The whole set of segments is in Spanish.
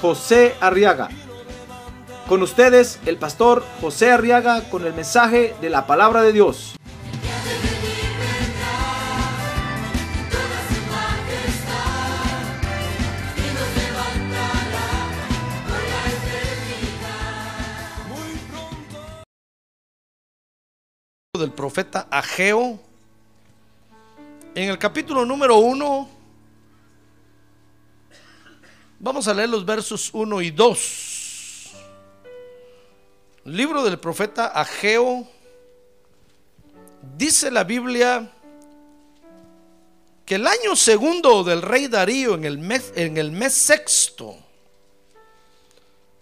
José Arriaga. Con ustedes, el pastor José Arriaga con el mensaje de la palabra de Dios. del profeta Ageo. En el capítulo número 1, vamos a leer los versos 1 y 2. Libro del profeta Ageo. Dice la Biblia que el año segundo del rey Darío, en el mes, en el mes sexto,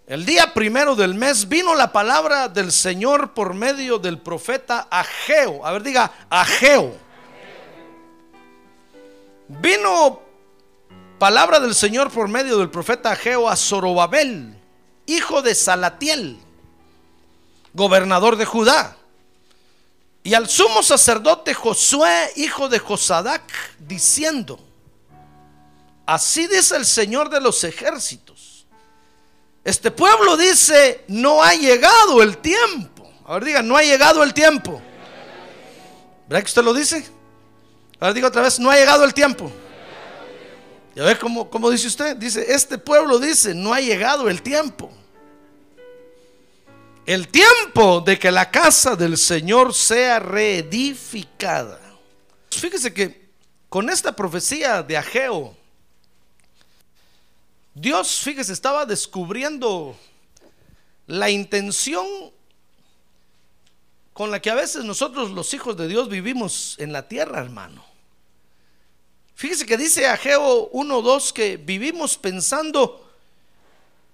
el día primero del mes vino la palabra del Señor por medio del profeta Ageo. A ver, diga Ageo. Vino palabra del Señor por medio del profeta Ageo a Zorobabel, hijo de Salatiel, gobernador de Judá, y al sumo sacerdote Josué, hijo de Josadac, diciendo: Así dice el Señor de los ejércitos. Este pueblo dice, no ha llegado el tiempo. A ver, diga, no ha llegado el tiempo. ¿Verdad que usted lo dice? A ver, diga otra vez, no ha llegado el tiempo. ¿Ya ve cómo, cómo dice usted? Dice, este pueblo dice, no ha llegado el tiempo. El tiempo de que la casa del Señor sea reedificada. Fíjese que con esta profecía de Ageo, Dios, fíjese, estaba descubriendo la intención con la que a veces nosotros los hijos de Dios vivimos en la tierra, hermano. Fíjese que dice Ageo 1.2 que vivimos pensando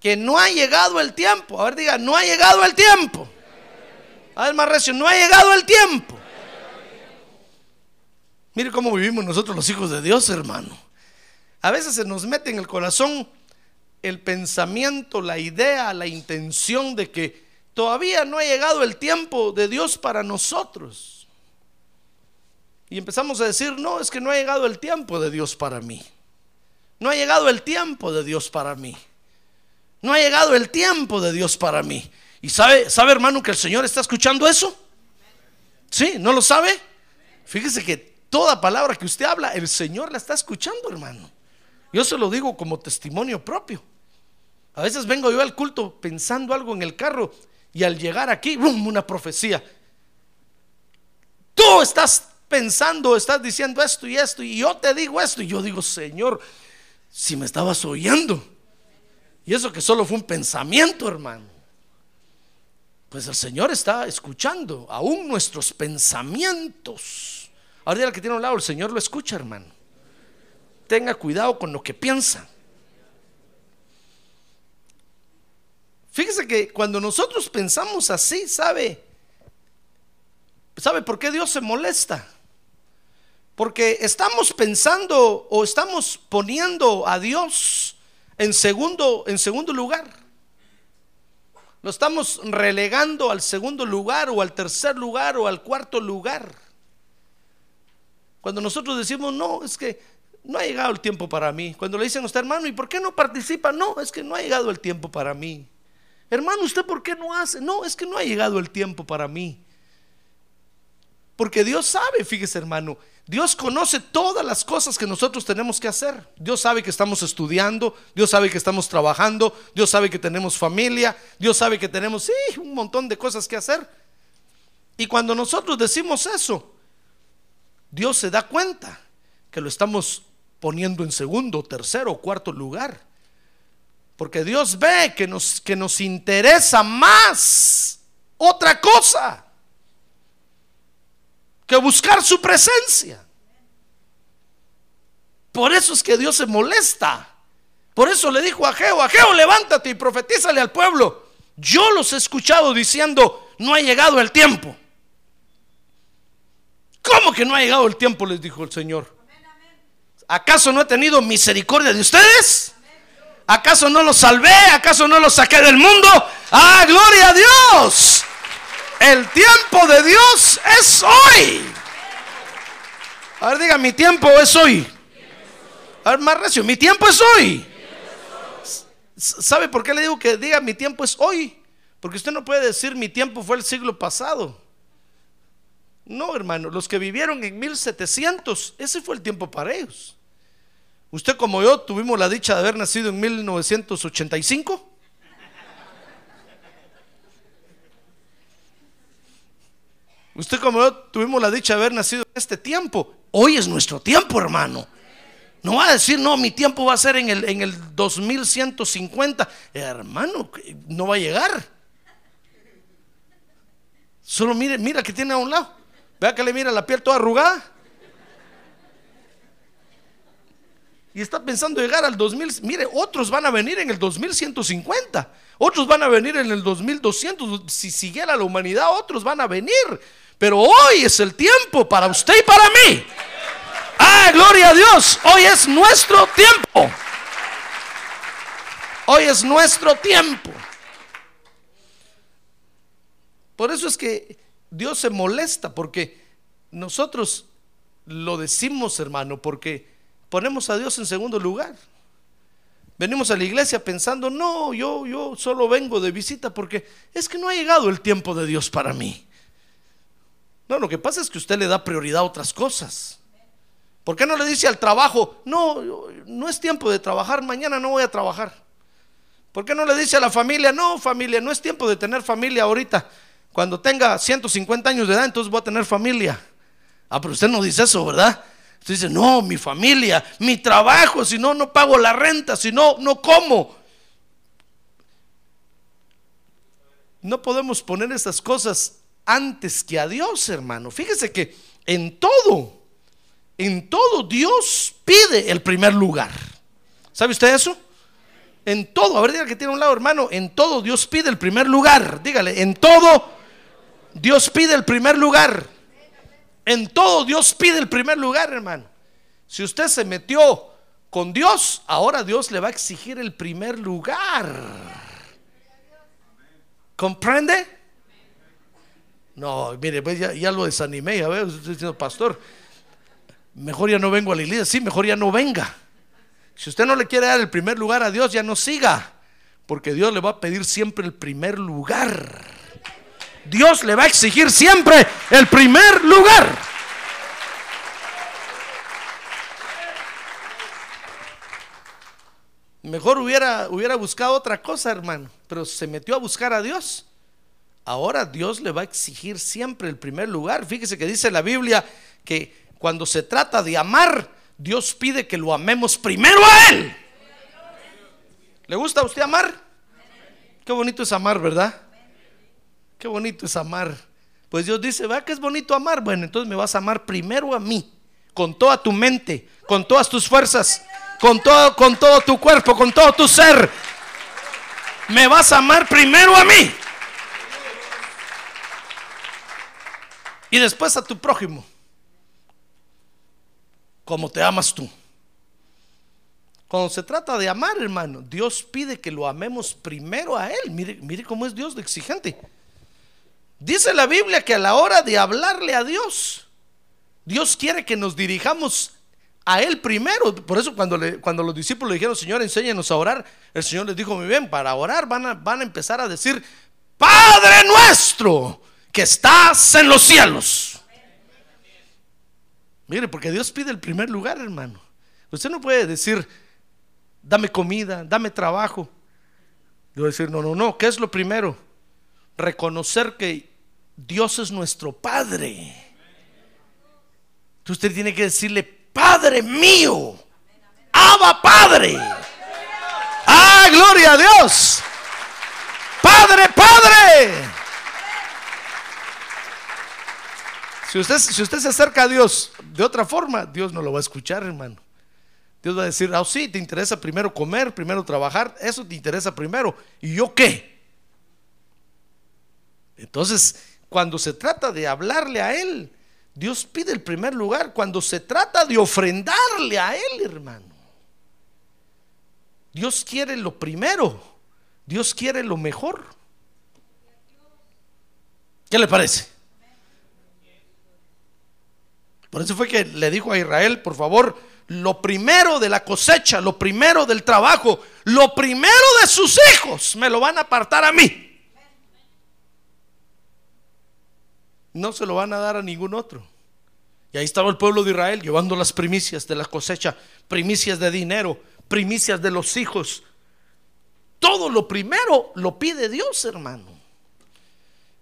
que no ha llegado el tiempo. A ver, diga, no ha llegado el tiempo. A ver, más recio, no ha llegado el tiempo. Mire cómo vivimos nosotros los hijos de Dios, hermano. A veces se nos mete en el corazón el pensamiento, la idea, la intención de que todavía no ha llegado el tiempo de Dios para nosotros. Y empezamos a decir, no, es que no ha llegado el tiempo de Dios para mí. No ha llegado el tiempo de Dios para mí. No ha llegado el tiempo de Dios para mí. ¿Y sabe, sabe hermano que el Señor está escuchando eso? ¿Sí? ¿No lo sabe? Fíjese que toda palabra que usted habla, el Señor la está escuchando, hermano. Yo se lo digo como testimonio propio. A veces vengo yo al culto pensando algo en el carro y al llegar aquí, ¡bum! una profecía. Tú estás pensando, estás diciendo esto y esto, y yo te digo esto, y yo digo, Señor, si me estabas oyendo. Y eso que solo fue un pensamiento, hermano. Pues el Señor está escuchando aún nuestros pensamientos. Ahora el que tiene un lado, el Señor lo escucha, hermano. Tenga cuidado con lo que piensa. Fíjese que cuando nosotros pensamos así, ¿sabe? ¿Sabe por qué Dios se molesta? Porque estamos pensando o estamos poniendo a Dios en segundo, en segundo lugar. Lo estamos relegando al segundo lugar o al tercer lugar o al cuarto lugar. Cuando nosotros decimos, no, es que no ha llegado el tiempo para mí. Cuando le dicen a usted, hermano, ¿y por qué no participa? No, es que no ha llegado el tiempo para mí. Hermano, ¿usted por qué no hace? No, es que no ha llegado el tiempo para mí. Porque Dios sabe, fíjese hermano, Dios conoce todas las cosas que nosotros tenemos que hacer. Dios sabe que estamos estudiando, Dios sabe que estamos trabajando, Dios sabe que tenemos familia, Dios sabe que tenemos sí, un montón de cosas que hacer. Y cuando nosotros decimos eso, Dios se da cuenta que lo estamos poniendo en segundo, tercero o cuarto lugar. Porque Dios ve que nos, que nos interesa más otra cosa que buscar su presencia. Por eso es que Dios se molesta Por eso le dijo a Ageo, Ageo, levántate y profetízale al pueblo. Yo los he escuchado diciendo, no ha llegado el tiempo. ¿Cómo que no ha llegado el tiempo? Les dijo el Señor. ¿Acaso no he tenido misericordia de ustedes? ¿Acaso no los salvé? ¿Acaso no los saqué del mundo? ¡Ah, gloria a Dios! El tiempo de Dios es hoy. A ver, diga, mi tiempo es hoy. A ver, más recio, mi tiempo es hoy. ¿Sabe por qué le digo que diga mi tiempo es hoy? Porque usted no puede decir mi tiempo fue el siglo pasado. No, hermano, los que vivieron en 1700, ese fue el tiempo para ellos. Usted como yo tuvimos la dicha de haber nacido en 1985. Usted como yo tuvimos la dicha de haber nacido en este tiempo. Hoy es nuestro tiempo, hermano. No va a decir, no, mi tiempo va a ser en el, en el 2150. Hermano, no va a llegar. Solo mire, mira que tiene a un lado. Vea que le mira la piel toda arrugada. Y está pensando llegar al 2000. Mire, otros van a venir en el 2150. Otros van a venir en el 2200. Si siguiera la humanidad, otros van a venir. Pero hoy es el tiempo para usted y para mí. Ah, gloria a Dios. Hoy es nuestro tiempo. Hoy es nuestro tiempo. Por eso es que Dios se molesta porque nosotros lo decimos, hermano, porque ponemos a Dios en segundo lugar. Venimos a la iglesia pensando, no, yo, yo solo vengo de visita porque es que no ha llegado el tiempo de Dios para mí. No, lo que pasa es que usted le da prioridad a otras cosas. ¿Por qué no le dice al trabajo, no, no es tiempo de trabajar, mañana no voy a trabajar? ¿Por qué no le dice a la familia, no, familia, no es tiempo de tener familia ahorita? Cuando tenga 150 años de edad, entonces voy a tener familia. Ah, pero usted no dice eso, ¿verdad? Usted dice, no, mi familia, mi trabajo, si no, no pago la renta, si no, no como. No podemos poner esas cosas antes que a Dios, hermano. Fíjese que en todo, en todo Dios pide el primer lugar. ¿Sabe usted eso? En todo, a ver, dígale que tiene un lado, hermano, en todo Dios pide el primer lugar. Dígale, en todo Dios pide el primer lugar. En todo Dios pide el primer lugar, hermano. Si usted se metió con Dios, ahora Dios le va a exigir el primer lugar. ¿Comprende? No, mire, pues ya, lo desanimé, ya veo, estoy diciendo, pastor, mejor ya no vengo a la iglesia, sí, mejor ya no venga. Si usted no le quiere dar el primer lugar a Dios, ya no siga, porque Dios le va a pedir siempre el primer lugar. Dios le va a exigir siempre el primer lugar. Mejor hubiera, hubiera buscado otra cosa, hermano, pero se metió a buscar a Dios. Ahora Dios le va a exigir siempre el primer lugar. Fíjese que dice la Biblia que cuando se trata de amar, Dios pide que lo amemos primero a Él. ¿Le gusta a usted amar? Qué bonito es amar, ¿verdad? Qué bonito es amar. Pues Dios dice, va que es bonito amar. Bueno, entonces me vas a amar primero a mí, con toda tu mente, con todas tus fuerzas, con todo, con todo tu cuerpo, con todo tu ser. Me vas a amar primero a mí. Y después a tu prójimo. Como te amas tú. Cuando se trata de amar, hermano, Dios pide que lo amemos primero a Él. Mire, mire cómo es Dios de exigente. Dice la Biblia que a la hora de hablarle a Dios, Dios quiere que nos dirijamos a Él primero. Por eso cuando, cuando los discípulos le dijeron, Señor, enséñanos a orar, el Señor les dijo, muy bien, para orar van a, van a empezar a decir, Padre nuestro, que estás en los cielos. Mire, porque Dios pide el primer lugar, hermano. Usted no puede decir, dame comida, dame trabajo. Yo decir, no, no, no, ¿qué es lo primero? Reconocer que Dios es nuestro Padre. Usted tiene que decirle, Padre mío, Abba Padre. Ah, gloria a Dios. Padre, Padre. Si usted, se acerca a Dios de otra forma, Dios no lo va a escuchar, hermano. Dios va a decir, ah, sí, te interesa primero comer, primero trabajar, eso te interesa primero. ¿Y yo qué? Entonces, cuando se trata de hablarle a Él, Dios pide el primer lugar. Cuando se trata de ofrendarle a Él, hermano, Dios quiere lo primero. Dios quiere lo mejor. ¿Qué le parece? Por eso fue que le dijo a Israel, por favor, lo primero de la cosecha, lo primero del trabajo, lo primero de sus hijos, me lo van a apartar a mí. No se lo van a dar a ningún otro. Y ahí estaba el pueblo de Israel llevando las primicias de la cosecha, primicias de dinero, primicias de los hijos. Todo lo primero lo pide Dios, hermano.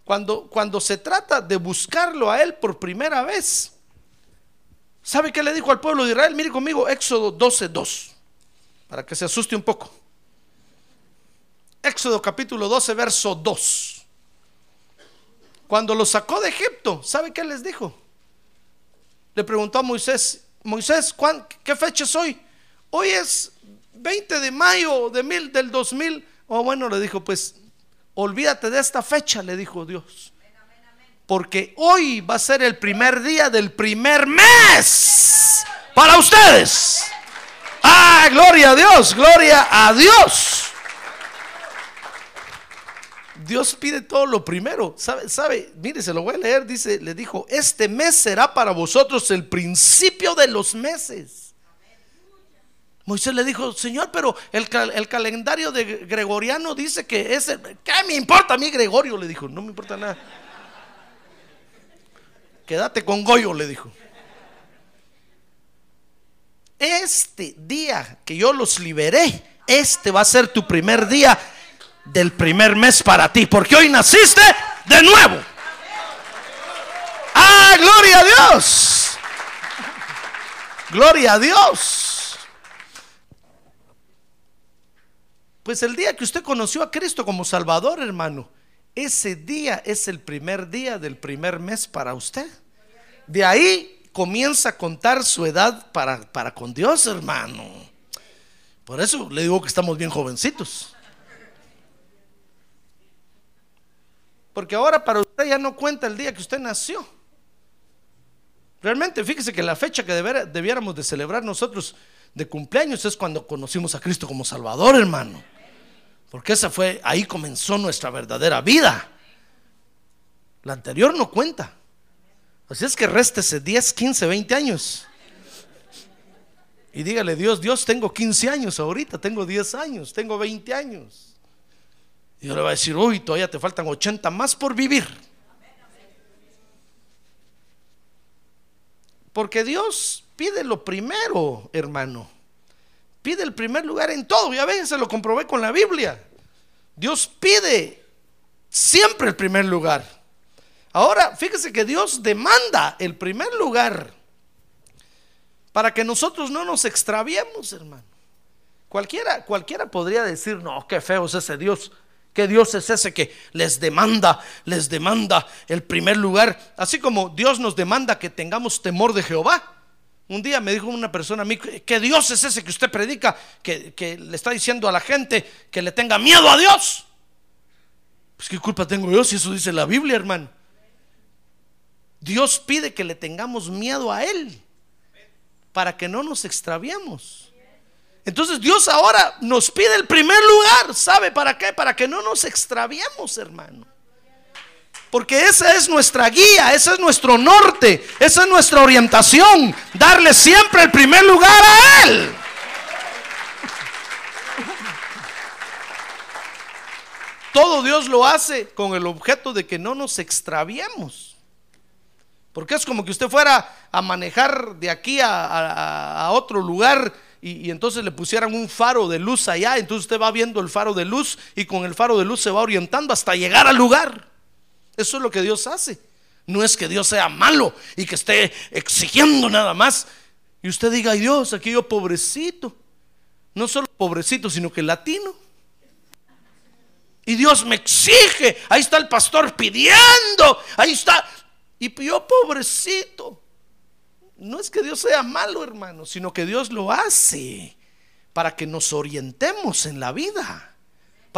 Cuando, cuando se trata de buscarlo a Él por primera vez, ¿sabe qué le dijo al pueblo de Israel? Mire conmigo, Éxodo 12, 2, para que se asuste un poco. Éxodo capítulo 12, verso 2. Cuando lo sacó de Egipto, ¿sabe qué les dijo? Le preguntó a Moisés, Moisés, ¿qué fecha es hoy? Hoy es 20 de mayo de mil, del 2000. O bueno, le dijo, pues olvídate de esta fecha, le dijo Dios. Porque hoy va a ser el primer día del primer mes para ustedes. Ah, gloria a Dios, gloria a Dios. Dios pide todo lo primero. ¿Sabe? ¿Sabe? Mire, se lo voy a leer. Dice, le dijo, este mes será para vosotros el principio de los meses. Moisés le dijo, Señor, pero el, calendario de Gregoriano dice que es ¿Qué me importa a mí Gregorio? Le dijo, no me importa nada. Quédate con Goyo, le dijo. Este día que yo los liberé, este va a ser tu primer día del primer mes para ti, porque hoy naciste de nuevo. Ah, gloria a Dios. Gloria a Dios. Pues el día que usted conoció a Cristo como Salvador, hermano, ese día es el primer día del primer mes para usted. De ahí comienza a contar su edad para, para con Dios, hermano. Por eso le digo que estamos bien jovencitos. Porque ahora para usted ya no cuenta el día que usted nació. Realmente, fíjese que la fecha que debiéramos de celebrar nosotros de cumpleaños es cuando conocimos a Cristo como Salvador, hermano. Porque esa fue, ahí comenzó nuestra verdadera vida. La anterior no cuenta. Así es que réstese 10, 15, 20 años. Y dígale, Dios, Dios, tengo 15 años ahorita, tengo 10 años, tengo 20 años. Y yo le va a decir, uy, todavía te faltan 80 más por vivir. Porque Dios pide lo primero, hermano. Pide el primer lugar en todo. Ya ven, se lo comprobé con la Biblia. Dios pide siempre el primer lugar. Ahora, fíjese que Dios demanda el primer lugar para que nosotros no nos extraviemos, hermano. Cualquiera, cualquiera podría decir, no, qué feo es ese Dios. ¿Qué Dios es ese que les demanda, les demanda el primer lugar? Así como Dios nos demanda que tengamos temor de Jehová. Un día me dijo una persona a mí, ¿qué Dios es ese que usted predica? Que, que le está diciendo a la gente que le tenga miedo a Dios. Pues qué culpa tengo yo si eso dice la Biblia, hermano. Dios pide que le tengamos miedo a Él para que no nos extraviemos. Entonces Dios ahora nos pide el primer lugar. ¿Sabe para qué? Para que no nos extraviemos, hermano. Porque esa es nuestra guía, ese es nuestro norte, esa es nuestra orientación. Darle siempre el primer lugar a Él. Todo Dios lo hace con el objeto de que no nos extraviemos. Porque es como que usted fuera a manejar de aquí a, otro lugar y, entonces le pusieran un faro de luz allá, entonces usted va viendo el faro de luz y con el faro de luz se va orientando hasta llegar al lugar. Eso es lo que Dios hace. No es que Dios sea malo y que esté exigiendo nada más. Y usted diga, ay Dios, aquí yo pobrecito. No solo pobrecito, sino que latino. Y Dios me exige. Ahí está el pastor pidiendo. Ahí está. Y yo pobrecito. no es que Dios sea malo, hermano, sino que Dios lo hace para que nos orientemos en la vida,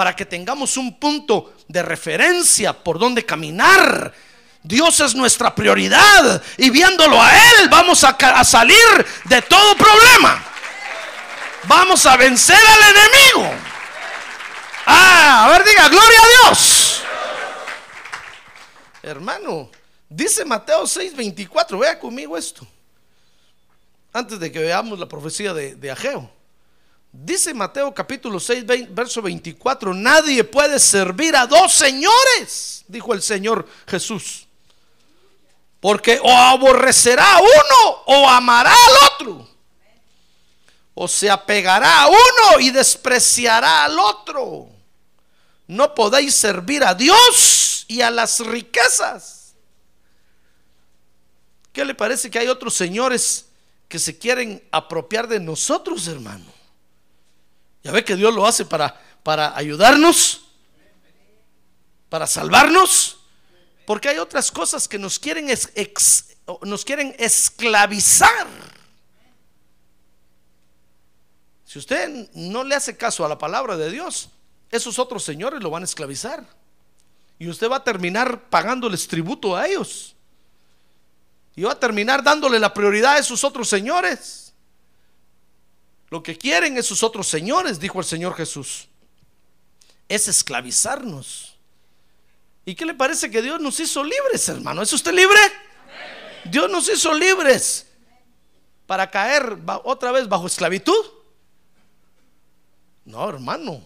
para que tengamos un punto de referencia por donde caminar. Dios es nuestra prioridad y viéndolo a Él vamos a, salir de todo problema. Vamos a vencer al enemigo. Ah, a ver, diga, gloria a Dios. Hermano, dice Mateo 6:24, vea conmigo esto. Antes de que veamos la profecía de, de Ageo. Dice Mateo capítulo 6, verso 24, nadie puede servir a dos señores, dijo el Señor Jesús. Porque o aborrecerá a uno o amará al otro. O se apegará a uno y despreciará al otro. No podéis servir a Dios y a las riquezas. ¿Qué le parece que hay otros señores que se quieren apropiar de nosotros, hermano? Ya ve que Dios lo hace para, para ayudarnos, para salvarnos, porque hay otras cosas que nos quieren, nos quieren esclavizar. Si usted no le hace caso a la palabra de Dios, esos otros señores lo van a esclavizar. Y usted va a terminar pagándoles tributo a ellos. Y va a terminar dándole la prioridad a esos otros señores. Lo que quieren esos otros señores, dijo el Señor Jesús, es esclavizarnos. ¿Y qué le parece que Dios nos hizo libres, hermano? ¿Es usted libre? Dios nos hizo libres para caer otra vez bajo esclavitud. No, hermano,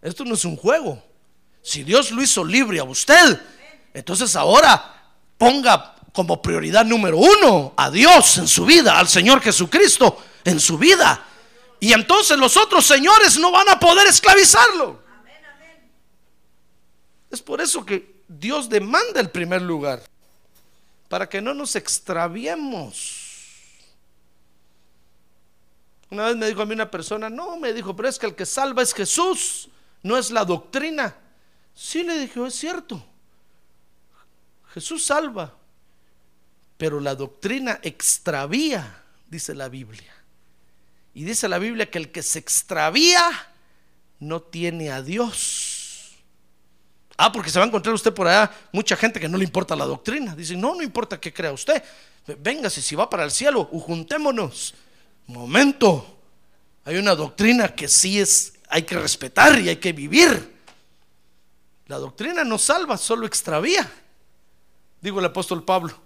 esto no es un juego. Si Dios lo hizo libre a usted, entonces ahora ponga como prioridad número uno a Dios en su vida, al Señor Jesucristo en su vida. Y entonces los otros señores no van a poder esclavizarlo. Es por eso que Dios demanda el primer lugar, para que no nos extraviemos. Una vez me dijo a mí una persona, no, me dijo, pero es que el que salva es Jesús, no es la doctrina. Sí le dije, es cierto. Jesús salva, pero la doctrina extravía, dice la Biblia. Y dice la Biblia que el que se extravía no tiene a Dios. Ah, porque se va a encontrar usted por allá mucha gente que no le importa la doctrina. Dice, no, no importa qué crea usted. Véngase, si va para el cielo, juntémonos. Momento. Hay una doctrina que sí es, hay que respetar y hay que vivir. La doctrina no salva, solo extravía. Digo el apóstol Pablo.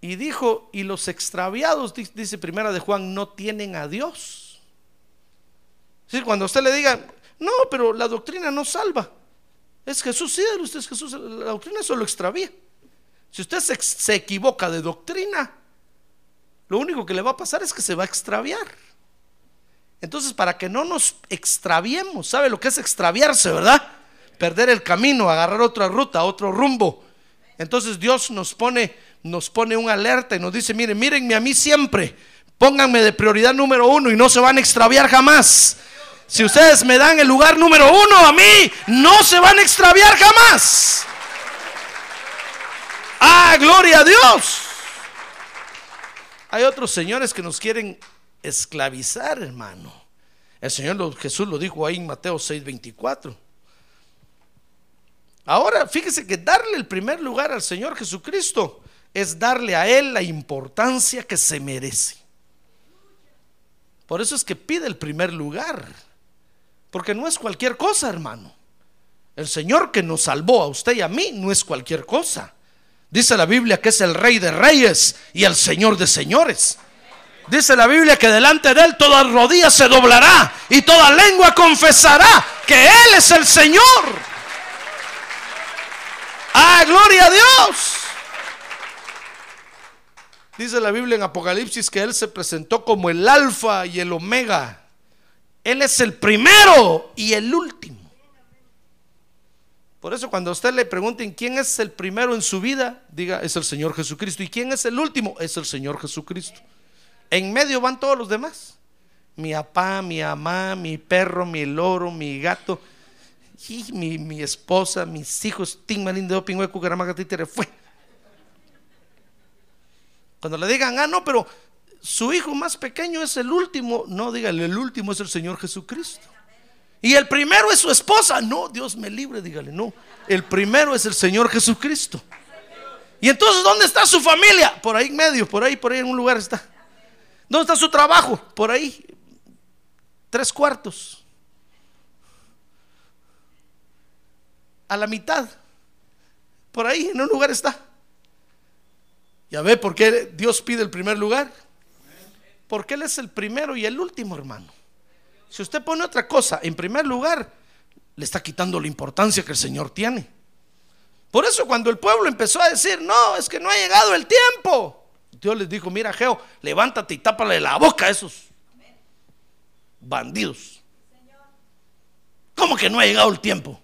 Y dijo, y los extraviados, dice primera de Juan, no tienen a Dios. Sí, cuando usted le diga, no, pero la doctrina no salva. Es Jesús, sí, usted es Jesús, la doctrina solo extravía. Si usted se, se equivoca de doctrina, lo único que le va a pasar es que se va a extraviar. Entonces, para que no nos extraviemos, ¿sabe lo que es extraviarse, verdad? Perder el camino, agarrar otra ruta, otro rumbo. Entonces Dios nos pone nos pone un alerta y nos dice, miren, mírenme a mí siempre, pónganme de prioridad número uno y no se van a extraviar jamás. Si ustedes me dan el lugar número uno a mí, no se van a extraviar jamás. Ah, gloria a Dios. Hay otros señores que nos quieren esclavizar, hermano. El Señor Jesús lo dijo ahí en Mateo 6:24. Ahora, fíjese que darle el primer lugar al Señor Jesucristo es darle a Él la importancia que se merece. Por eso es que pide el primer lugar. Porque no es cualquier cosa, hermano. El Señor que nos salvó a usted y a mí no es cualquier cosa. Dice la Biblia que es el Rey de Reyes y el Señor de Señores. Dice la Biblia que delante de Él toda rodilla se doblará y toda lengua confesará que Él es el Señor. ¡Ah, gloria a Dios! Dice la Biblia en Apocalipsis que Él se presentó como el alfa y el omega. Él es el primero y el último. Por eso cuando a usted le pregunten quién es el primero en su vida, diga, es el Señor Jesucristo. ¿Y quién es el último? Es el Señor Jesucristo. En medio van todos los demás. Mi papá, mi mamá, mi perro, mi loro, mi gato, y mi, esposa, mis hijos, Ting de Opingüe, Cucaramaca, Títere, fue. Cuando le digan, ah, no, pero su hijo más pequeño es el último, no, dígale, el último es el Señor Jesucristo. Y el primero es su esposa. No, Dios me libre, dígale, no. El primero es el Señor Jesucristo. Y entonces, ¿dónde está su familia? Por ahí en medio, por ahí, por ahí en un lugar está. ¿Dónde está su trabajo? Por ahí. Tres cuartos. A la mitad. Por ahí, en un lugar está. Ya ve por qué Dios pide el primer lugar. Porque Él es el primero y el último, hermano. Si usted pone otra cosa en primer lugar, le está quitando la importancia que el Señor tiene. Por eso cuando el pueblo empezó a decir, no, es que no ha llegado el tiempo, Dios les dijo, mira, Geo, levántate y tápale la boca a esos bandidos. ¿Cómo que no ha llegado el tiempo?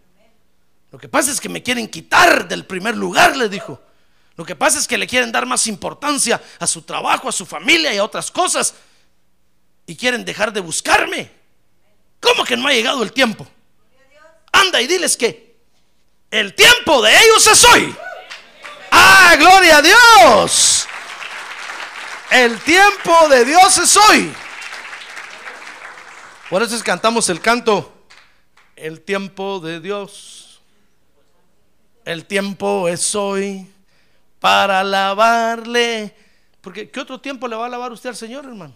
Lo que pasa es que me quieren quitar del primer lugar, le dijo. Lo que pasa es que le quieren dar más importancia a su trabajo, a su familia y a otras cosas. Y quieren dejar de buscarme. ¿Cómo que no ha llegado el tiempo? Anda y diles que el tiempo de ellos es hoy. ¡Ah, gloria a Dios! El tiempo de Dios es hoy. Por eso es cantamos el canto, el tiempo de Dios. El tiempo es hoy para alabarle. Porque ¿qué otro tiempo le va a alabar usted al Señor, hermano?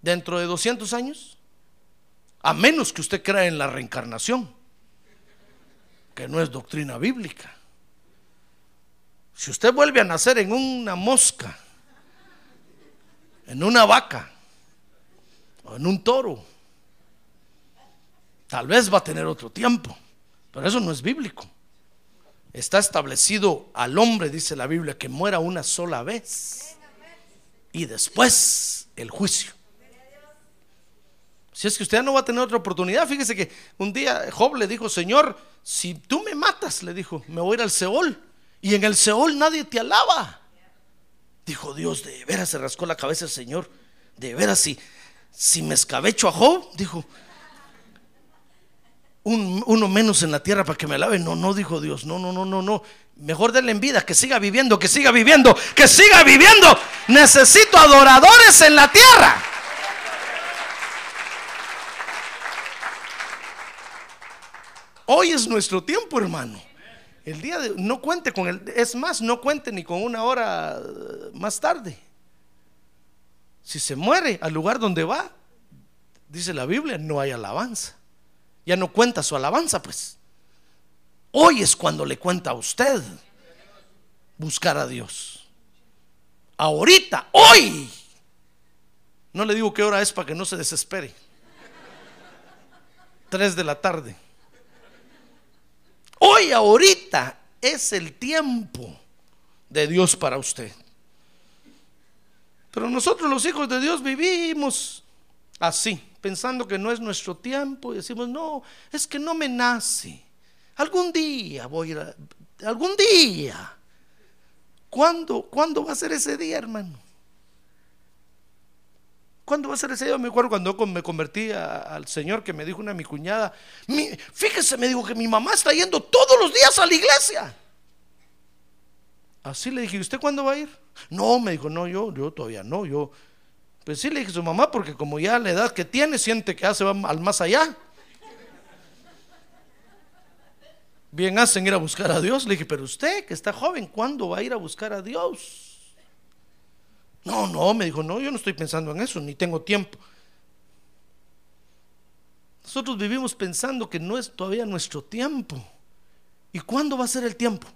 ¿Dentro de 200 años? A menos que usted crea en la reencarnación, que no es doctrina bíblica. Si usted vuelve a nacer en una mosca, en una vaca, o en un toro, tal vez va a tener otro tiempo, pero eso no es bíblico. Está establecido al hombre, dice la Biblia, que muera una sola vez y después el juicio. Si es que usted no va a tener otra oportunidad, fíjese que un día Job le dijo, Señor, si tú me matas, le dijo, me voy a ir al Seol. Y en el Seol nadie te alaba. Dijo Dios, de veras se rascó la cabeza el Señor. De veras, si, si me escabecho a Job, dijo, uno menos en la tierra para que me alabe. No, no, dijo Dios. No, no, no, no, no. Mejor denle en vida, que siga viviendo, que siga viviendo, que siga viviendo. Necesito adoradores en la tierra. Hoy es nuestro tiempo, hermano. El día de no cuente con el es más, no cuente ni con una hora más tarde. Si se muere al lugar donde va, dice la Biblia, no hay alabanza. Ya no cuenta su alabanza, pues. Hoy es cuando le cuenta a usted buscar a Dios. Ahorita, hoy. No le digo qué hora es para que no se desespere. Tres de la tarde. Hoy, ahorita, es el tiempo de Dios para usted. Pero nosotros los hijos de Dios vivimos así, pensando que no es nuestro tiempo y decimos, no, es que no me nace. Algún día voy a ir algún día. ¿Cuándo, ¿Cuándo va a ser ese día, hermano? ¿Cuándo va a ser ese día? Me acuerdo cuando me convertí al Señor que me dijo una mi cuñada, fíjese, me dijo que mi mamá está yendo todos los días a la iglesia. Así le dije, ¿usted cuándo va a ir? No, me dijo, no, yo, yo todavía no, yo. Pues sí le dije a su mamá, porque como ya la edad que tiene, siente que hace va al más allá. Bien hacen ir a buscar a Dios. Le dije, pero usted que está joven, ¿cuándo va a ir a buscar a Dios? No, no, me dijo, no, yo no estoy pensando en eso, ni tengo tiempo. Nosotros vivimos pensando que no es todavía nuestro tiempo. ¿Y cuándo va a ser el tiempo?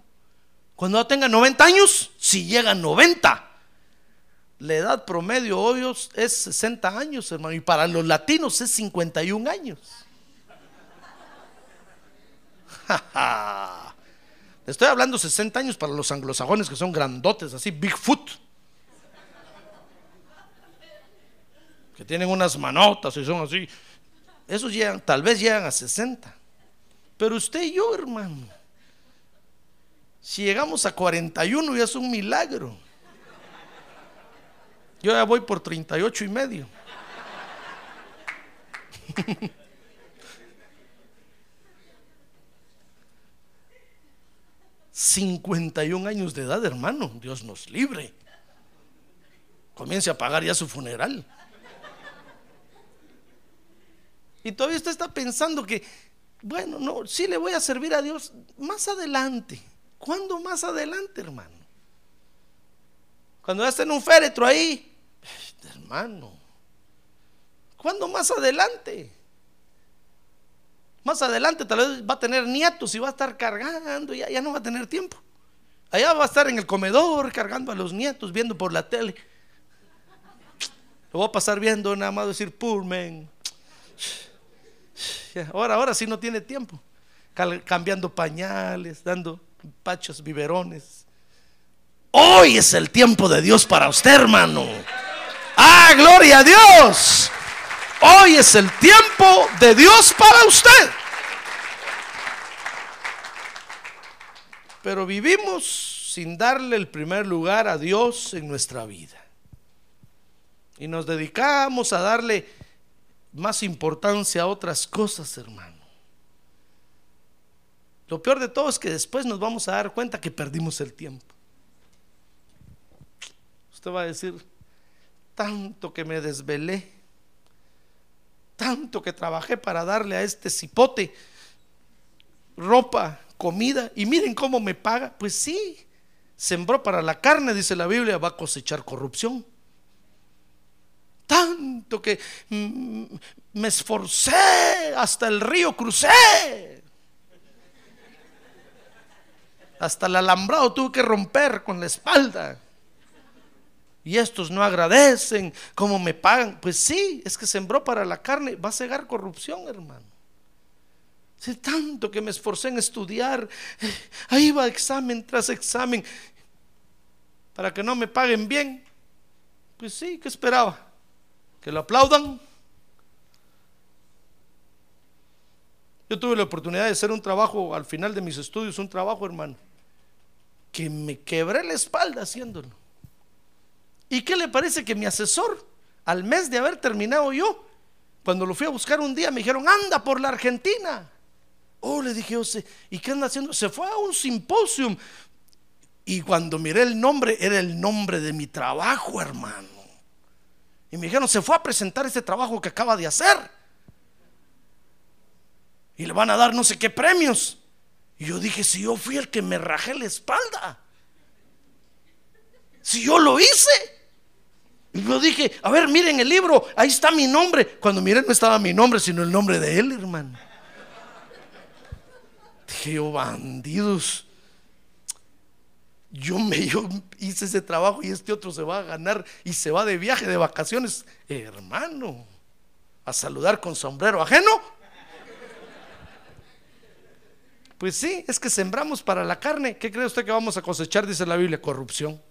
Cuando tenga 90 años, si llega a 90. La edad promedio hoy es 60 años, hermano, y para los latinos es 51 años. estoy hablando 60 años para los anglosajones que son grandotes, así, Bigfoot. Que tienen unas manotas y son así. Esos llegan, tal vez llegan a 60. Pero usted y yo, hermano, si llegamos a 41 ya es un milagro. Yo ya voy por 38 y medio. 51 años de edad, hermano. Dios nos libre. Comience a pagar ya su funeral. Y todavía usted está pensando que, bueno, no, sí le voy a servir a Dios más adelante. ¿Cuándo más adelante, hermano? Cuando ya esté en un féretro ahí, hermano. ¿Cuándo más adelante? Más adelante tal vez va a tener nietos y va a estar cargando, ya, ya no va a tener tiempo. Allá va a estar en el comedor cargando a los nietos, viendo por la tele. Lo va a pasar viendo nada más decir, poor man. Ahora, ahora sí no tiene tiempo. Cambiando pañales, dando pachos, biberones. Hoy es el tiempo de Dios para usted, hermano. Ah, gloria a Dios. Hoy es el tiempo de Dios para usted. Pero vivimos sin darle el primer lugar a Dios en nuestra vida. Y nos dedicamos a darle más importancia a otras cosas, hermano. Lo peor de todo es que después nos vamos a dar cuenta que perdimos el tiempo. Usted va a decir, tanto que me desvelé, tanto que trabajé para darle a este cipote ropa, comida, y miren cómo me paga. Pues sí, sembró para la carne, dice la Biblia, va a cosechar corrupción. Tanto que mm, me esforcé, hasta el río crucé. Hasta el alambrado tuve que romper con la espalda. Y estos no agradecen, ¿cómo me pagan? Pues sí, es que sembró para la carne, va a cegar corrupción, hermano. Sé tanto que me esforcé en estudiar, ahí va examen tras examen, para que no me paguen bien. Pues sí, ¿qué esperaba? ¿Que lo aplaudan? Yo tuve la oportunidad de hacer un trabajo al final de mis estudios, un trabajo, hermano, que me quebré la espalda haciéndolo. ¿Y qué le parece que mi asesor, al mes de haber terminado yo, cuando lo fui a buscar un día, me dijeron, anda por la Argentina? Oh, le dije, yo ¿y qué anda haciendo? Se fue a un simposium. Y cuando miré el nombre, era el nombre de mi trabajo, hermano. Y me dijeron, se fue a presentar este trabajo que acaba de hacer. Y le van a dar no sé qué premios. Y yo dije, si yo fui el que me rajé la espalda. Si yo lo hice. Y yo dije, a ver, miren el libro, ahí está mi nombre. Cuando miren no estaba mi nombre, sino el nombre de él, hermano. Dije yo, bandidos. Yo me yo hice ese trabajo y este otro se va a ganar y se va de viaje, de vacaciones. hermano, a saludar con sombrero ajeno. Pues sí, es que sembramos para la carne. ¿Qué cree usted que vamos a cosechar? Dice la Biblia, corrupción.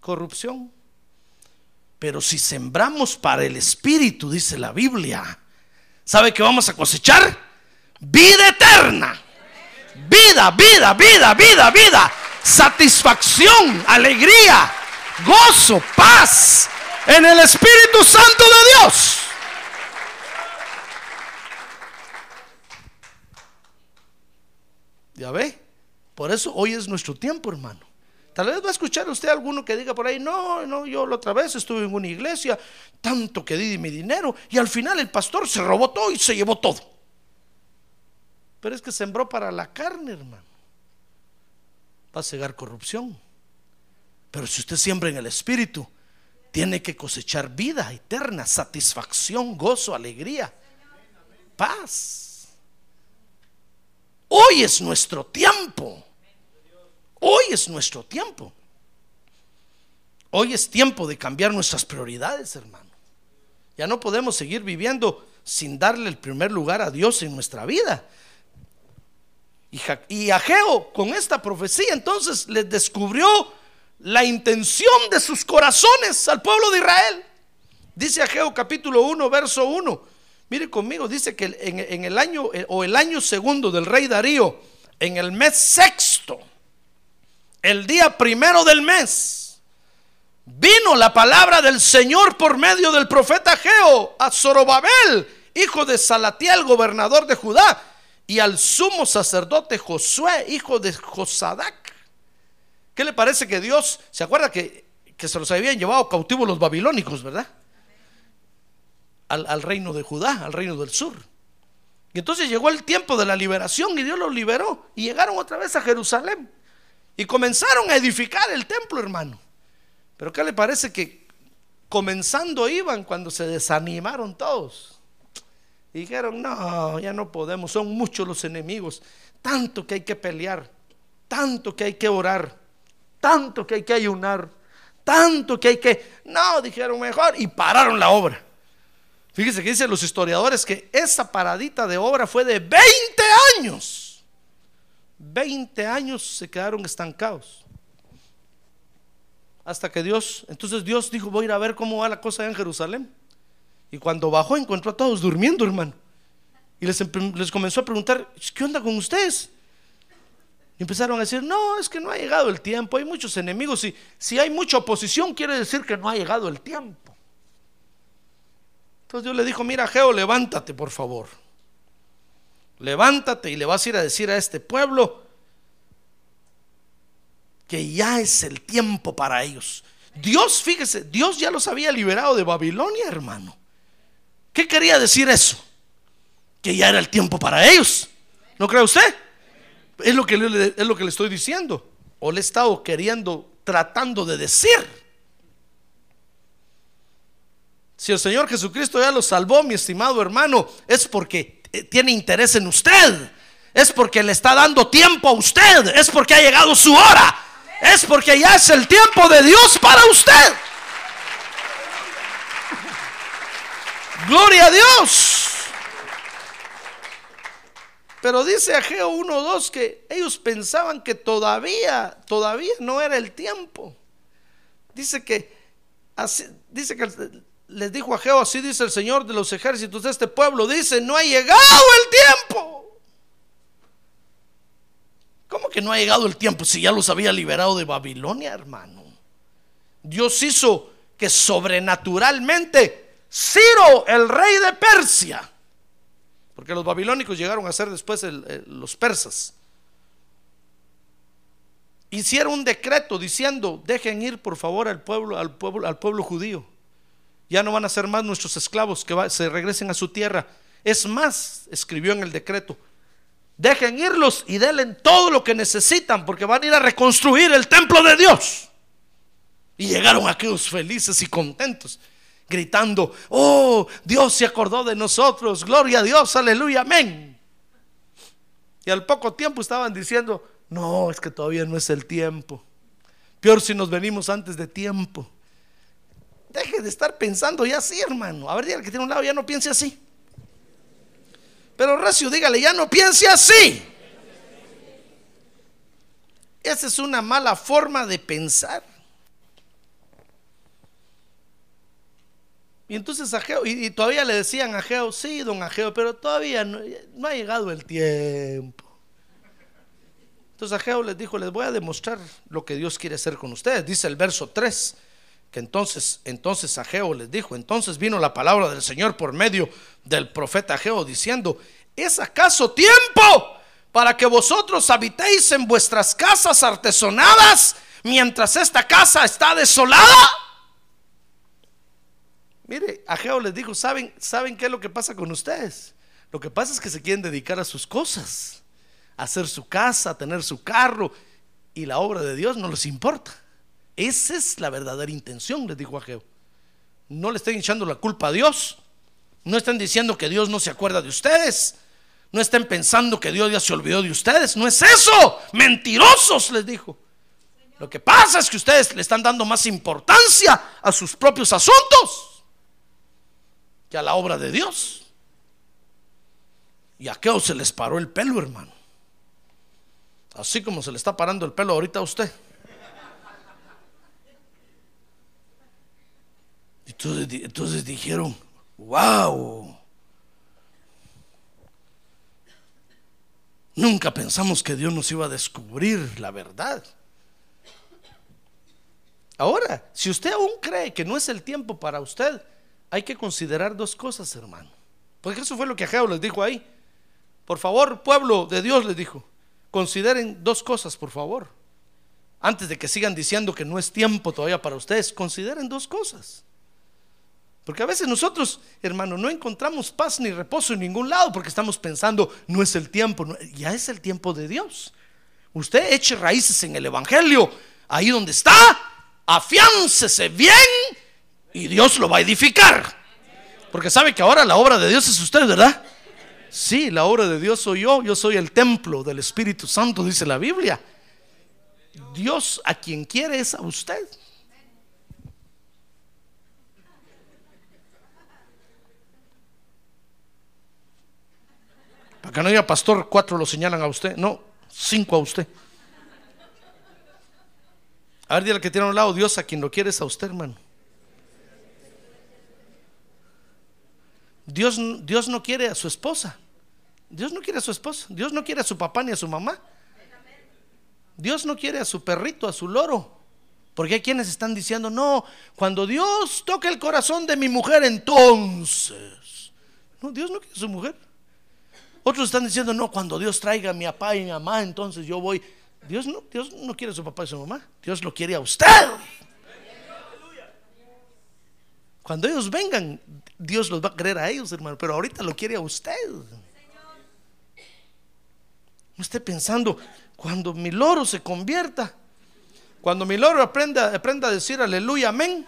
Corrupción. Pero si sembramos para el Espíritu, dice la Biblia, ¿sabe que vamos a cosechar? Vida eterna. Vida, vida, vida, vida, vida. Satisfacción, alegría, gozo, paz en el Espíritu Santo de Dios. Ya ve, por eso hoy es nuestro tiempo, hermano. Tal vez va a escuchar usted alguno que diga por ahí, no, no, yo la otra vez estuve en una iglesia, tanto que di mi dinero, y al final el pastor se robó todo y se llevó todo. Pero es que sembró para la carne, hermano. Va a cegar corrupción. Pero si usted siembra en el Espíritu, tiene que cosechar vida eterna, satisfacción, gozo, alegría, paz. Hoy es nuestro tiempo. Hoy es nuestro tiempo. Hoy es tiempo de cambiar nuestras prioridades, hermano. Ya no podemos seguir viviendo sin darle el primer lugar a Dios en nuestra vida. Y Ageo con esta profecía entonces les descubrió la intención de sus corazones al pueblo de Israel. Dice Ageo capítulo 1, verso 1. Mire conmigo, dice que en, en el año eh, o el año segundo del rey Darío, en el mes sexto, el día primero del mes, vino la palabra del Señor por medio del profeta Geo a Zorobabel, hijo de Salatiel, gobernador de Judá, y al sumo sacerdote Josué, hijo de Josadac. ¿Qué le parece que Dios, se acuerda que, que se los habían llevado cautivos los babilónicos, verdad? Al, al reino de Judá, al reino del sur. Y entonces llegó el tiempo de la liberación y Dios los liberó y llegaron otra vez a Jerusalén y comenzaron a edificar el templo, hermano. Pero ¿qué le parece que comenzando iban cuando se desanimaron todos? Dijeron, no, ya no podemos, son muchos los enemigos, tanto que hay que pelear, tanto que hay que orar, tanto que hay que ayunar, tanto que hay que... No, dijeron mejor y pararon la obra. Fíjese que dicen los historiadores que esa paradita de obra fue de 20 años. 20 años se quedaron estancados. Hasta que Dios, entonces Dios dijo, voy a ir a ver cómo va la cosa en Jerusalén. Y cuando bajó encontró a todos durmiendo, hermano. Y les, comenzó a preguntar, ¿qué onda con ustedes? Y empezaron a decir, no, es que no ha llegado el tiempo, hay muchos enemigos. Y si hay mucha oposición, quiere decir que no ha llegado el tiempo. Entonces Dios le dijo, mira, Geo, levántate, por favor. Levántate y le vas a ir a decir a este pueblo que ya es el tiempo para ellos. Dios, fíjese, Dios ya los había liberado de Babilonia, hermano. ¿Qué quería decir eso? Que ya era el tiempo para ellos. ¿No cree usted? Es lo que le, es lo que le estoy diciendo. O le he estado queriendo, tratando de decir. Si el Señor Jesucristo ya lo salvó, mi estimado hermano, es porque tiene interés en usted. Es porque le está dando tiempo a usted. Es porque ha llegado su hora. Es porque ya es el tiempo de Dios para usted. Gloria a Dios. Pero dice Ageo 1.2 que ellos pensaban que todavía, todavía no era el tiempo. Dice que, así, dice que les dijo a Jehová, así dice el Señor de los ejércitos de este pueblo, dice, no ha llegado el tiempo. ¿Cómo que no ha llegado el tiempo si ya los había liberado de Babilonia, hermano? Dios hizo que sobrenaturalmente Ciro, el rey de Persia, porque los babilónicos llegaron a ser después los persas, hicieron un decreto diciendo, dejen ir por favor al pueblo, al pueblo, al pueblo judío ya no van a ser más nuestros esclavos que se regresen a su tierra. Es más, escribió en el decreto, dejen irlos y denle todo lo que necesitan porque van a ir a reconstruir el templo de Dios. Y llegaron aquellos felices y contentos, gritando, oh, Dios se acordó de nosotros, gloria a Dios, aleluya, amén. Y al poco tiempo estaban diciendo, no, es que todavía no es el tiempo. Peor si nos venimos antes de tiempo. Deje de estar pensando ya así, hermano. A ver, dígale que tiene un lado, ya no piense así. Pero Recio, dígale, ya no piense así. Esa es una mala forma de pensar. Y entonces Ageo, y, todavía le decían a Ageo, sí, don Ageo, pero todavía no, no ha llegado el tiempo. Entonces Ageo les dijo, les voy a demostrar lo que Dios quiere hacer con ustedes. Dice el verso 3 que entonces, entonces Ageo les dijo, entonces vino la palabra del Señor por medio del profeta Ageo diciendo, ¿es acaso tiempo para que vosotros habitéis en vuestras casas artesonadas mientras esta casa está desolada? Mire, Ageo les dijo, ¿saben, ¿saben qué es lo que pasa con ustedes? Lo que pasa es que se quieren dedicar a sus cosas, hacer su casa, tener su carro, y la obra de Dios no les importa. Esa es la verdadera intención, les dijo Ageo. No le estén echando la culpa a Dios. No estén diciendo que Dios no se acuerda de ustedes. No estén pensando que Dios ya se olvidó de ustedes. No es eso. Mentirosos, les dijo. Lo que pasa es que ustedes le están dando más importancia a sus propios asuntos que a la obra de Dios. Y a Ageo se les paró el pelo, hermano. Así como se le está parando el pelo ahorita a usted. Entonces, dijeron, wow. Nunca pensamos que Dios nos iba a descubrir la verdad. Ahora, si usted aún cree que no es el tiempo para usted, hay que considerar dos cosas, hermano. Porque eso fue lo que Ageo les dijo ahí. Por favor, pueblo de Dios, les dijo, consideren dos cosas, por favor. Antes de que sigan diciendo que no es tiempo todavía para ustedes, consideren dos cosas. Porque a veces nosotros, hermano, no encontramos paz ni reposo en ningún lado porque estamos pensando, no es el tiempo, ya es el tiempo de Dios. Usted eche raíces en el Evangelio, ahí donde está, afiáncese bien y Dios lo va a edificar. Porque sabe que ahora la obra de Dios es usted, ¿verdad? Sí, la obra de Dios soy yo, yo soy el templo del Espíritu Santo, dice la Biblia. Dios a quien quiere es a usted. Que no diga pastor, cuatro lo señalan a usted. No, cinco a usted. A ver, dile que tiene a un lado, Dios a quien lo quiere es a usted, hermano. Dios, Dios no quiere a su esposa. Dios no quiere a su esposa. Dios no quiere a su papá ni a su mamá. Dios no quiere a su perrito, a su loro. Porque hay quienes están diciendo, no, cuando Dios toque el corazón de mi mujer, entonces. No, Dios no quiere a su mujer. Otros están diciendo, no, cuando Dios traiga a mi papá y mi mamá, entonces yo voy. Dios no, Dios no quiere a su papá y su mamá. Dios lo quiere a usted. Cuando ellos vengan, Dios los va a querer a ellos, hermano. Pero ahorita lo quiere a usted. No esté pensando, cuando mi loro se convierta, cuando mi loro aprenda, aprenda a decir aleluya, amén.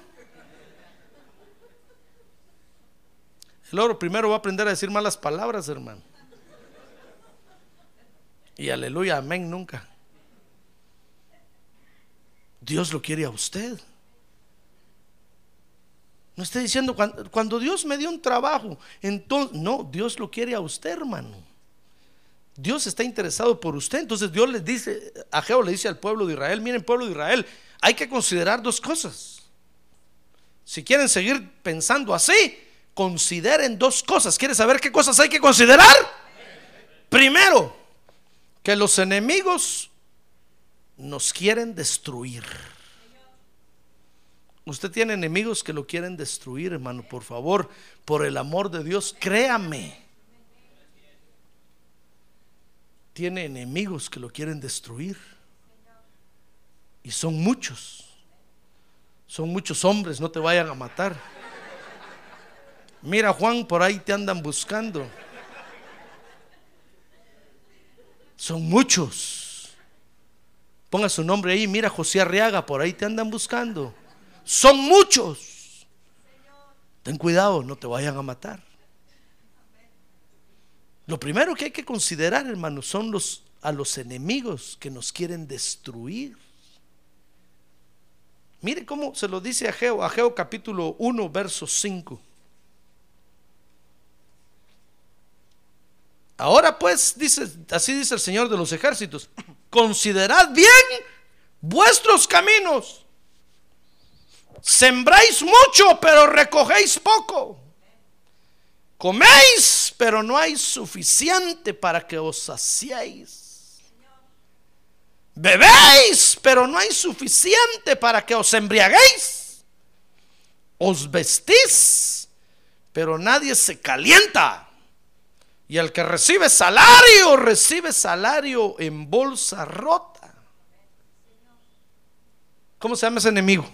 El loro primero va a aprender a decir malas palabras, hermano. Y aleluya, amén nunca. Dios lo quiere a usted. No estoy diciendo cuando, Dios me dio un trabajo, entonces, no, Dios lo quiere a usted, hermano. Dios está interesado por usted. Entonces Dios le dice, a Jehová le dice al pueblo de Israel, miren pueblo de Israel, hay que considerar dos cosas. Si quieren seguir pensando así, consideren dos cosas. ¿Quieren saber qué cosas hay que considerar? Primero, que los enemigos nos quieren destruir. Usted tiene enemigos que lo quieren destruir, hermano. Por favor, por el amor de Dios, créame. Tiene enemigos que lo quieren destruir. Y son muchos. Son muchos hombres, no te vayan a matar. Mira, Juan, por ahí te andan buscando. Son muchos. Ponga su nombre ahí. Mira, José Arriaga, por ahí te andan buscando. Son muchos. Ten cuidado, no te vayan a matar. Lo primero que hay que considerar, hermanos, son los a los enemigos que nos quieren destruir. Mire cómo se lo dice Ageo, Ageo capítulo 1, verso 5. Ahora pues, dice, así dice el Señor de los ejércitos, considerad bien vuestros caminos Sembráis mucho, pero recogéis poco. Coméis, pero no hay suficiente para que os saciéis. Bebéis, pero no hay suficiente para que os embriaguéis. Os vestís, pero nadie se calienta. Y el que recibe salario, recibe salario en bolsa rota. ¿Cómo se llama ese enemigo?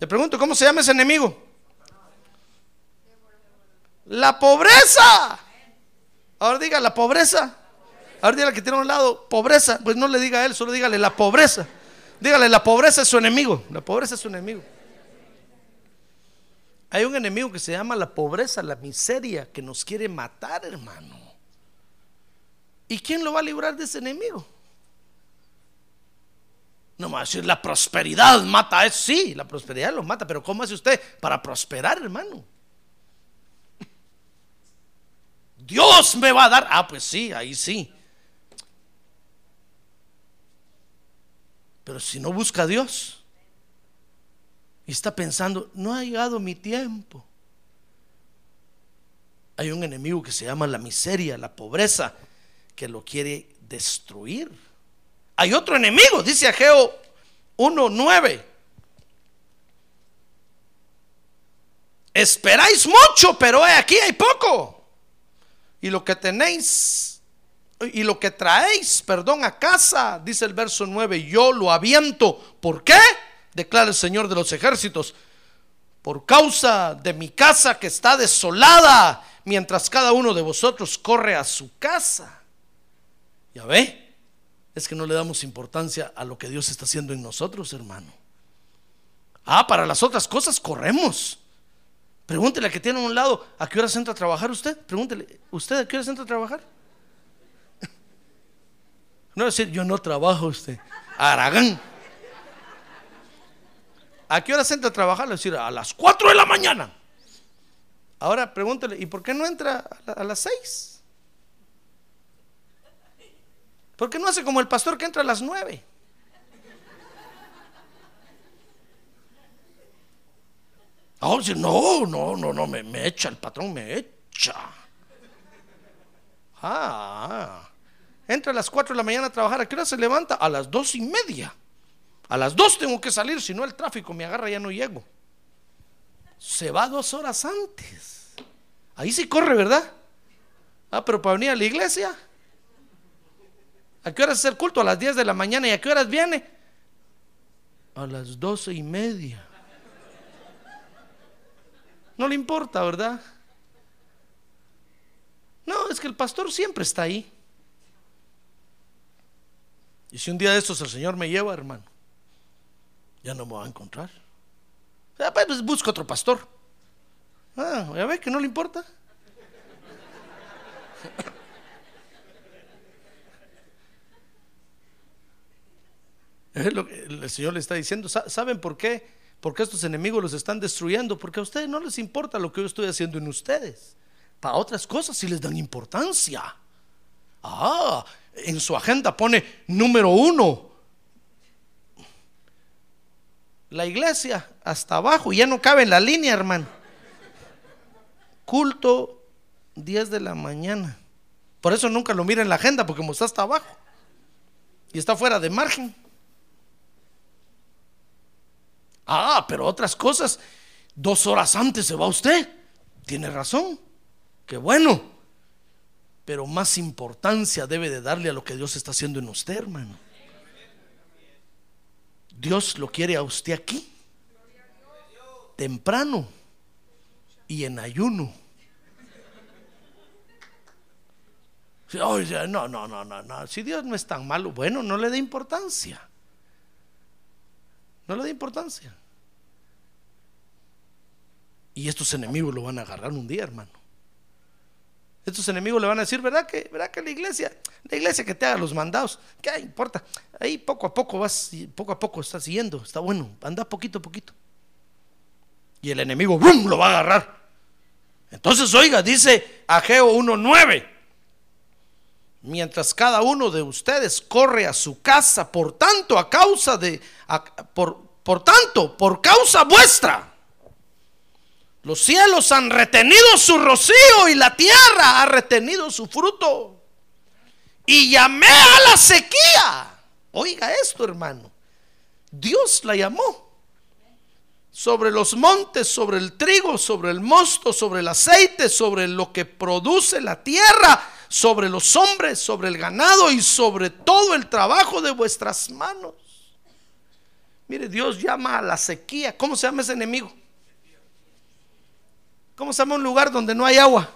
Le pregunto, ¿cómo se llama ese enemigo? La pobreza. Ahora diga la pobreza. Ahora dígale que tiene a un lado pobreza. Pues no le diga a él, solo dígale la pobreza. Dígale, la pobreza es su enemigo. La pobreza es su enemigo. Hay un enemigo que se llama la pobreza, la miseria, que nos quiere matar, hermano. ¿Y quién lo va a librar de ese enemigo? No me va a decir, la prosperidad mata eso. Sí, la prosperidad lo mata, pero ¿cómo hace usted para prosperar, hermano? Dios me va a dar. Ah, pues sí, ahí sí. Pero si no busca a Dios y está pensando, no ha llegado mi tiempo. Hay un enemigo que se llama la miseria, la pobreza, que lo quiere destruir hay otro enemigo, dice Ageo 1.9. Esperáis mucho, pero aquí hay poco. y lo que tenéis y lo que traéis, perdón, a casa, dice el verso 9, yo lo aviento. ¿Por qué? Declara el Señor de los ejércitos. Por causa de mi casa que está desolada, mientras cada uno de vosotros corre a su casa. ¿Ya ve? Es que no le damos importancia a lo que Dios está haciendo en nosotros, hermano. Ah, para las otras cosas corremos. Pregúntele a que tiene a un lado, ¿a qué horas entra a trabajar usted? Pregúntele, ¿usted a qué horas entra a trabajar? No decir, yo no trabajo usted. Aragán. ¿A qué horas entra a trabajar? Le decir, a las 4 de la mañana. Ahora pregúntele, ¿y por qué no entra a las 6? ¿Por qué no hace como el pastor que entra a las 9? Oh, no, no, no, no, me, me echa, el patrón me echa. Ah, entra a las 4 de la mañana a trabajar. ¿A qué hora se levanta? A las dos y media. A las 2 tengo que salir, si no el tráfico me agarra, ya no llego. Se va dos horas antes. Ahí sí corre, ¿verdad? Ah, pero para venir a la iglesia. ¿A qué horas es el culto? A las 10 de la mañana. ¿Y a qué horas viene? A las doce y media. No le importa, ¿verdad? No, es que el pastor siempre está ahí. Y si un día de estos el Señor me lleva, hermano, ya no me va a encontrar. Pues busco otro pastor. Ah, ya ve que no le importa. Es lo que el Señor le está diciendo. ¿Saben por qué? Porque estos enemigos los están destruyendo, porque a ustedes no les importa lo que yo estoy haciendo en ustedes. Para otras cosas sí les dan importancia. Ah, en su agenda pone número uno. La iglesia hasta abajo, ya no cabe en la línea, hermano. Culto 10 de la mañana. Por eso nunca lo mira en la agenda, porque como está hasta abajo y está fuera de margen. Ah, pero otras cosas, dos horas antes se va usted. Tiene razón. Qué bueno. Pero más importancia debe de darle a lo que Dios está haciendo en usted, hermano. Dios lo quiere a usted aquí. Temprano y en ayuno. no, no, no, no, no. Si Dios no es tan malo, bueno, no le dé importancia. No le dé importancia. Y estos enemigos lo van a agarrar un día, hermano. Estos enemigos le van a decir, ¿verdad que, ¿verdad que la iglesia, la iglesia que te haga los mandados, ¿qué importa? Ahí poco a poco vas, poco a poco estás siguiendo, está bueno, anda poquito a poquito. Y el enemigo, ¡bum!, lo va a agarrar. Entonces, oiga, dice Ageo 1.9, mientras cada uno de ustedes corre a su casa, por tanto, a causa de, por, por tanto, por causa vuestra los cielos han retenido su rocío y la tierra ha retenido su fruto. Y llamé a la sequía. Oiga esto, hermano. Dios la llamó. Sobre los montes, sobre el trigo, sobre el mosto, sobre el aceite, sobre lo que produce la tierra, sobre los hombres, sobre el ganado y sobre todo el trabajo de vuestras manos. Mire, Dios llama a la sequía. ¿Cómo se llama ese enemigo? ¿Cómo se llama un lugar donde no hay agua?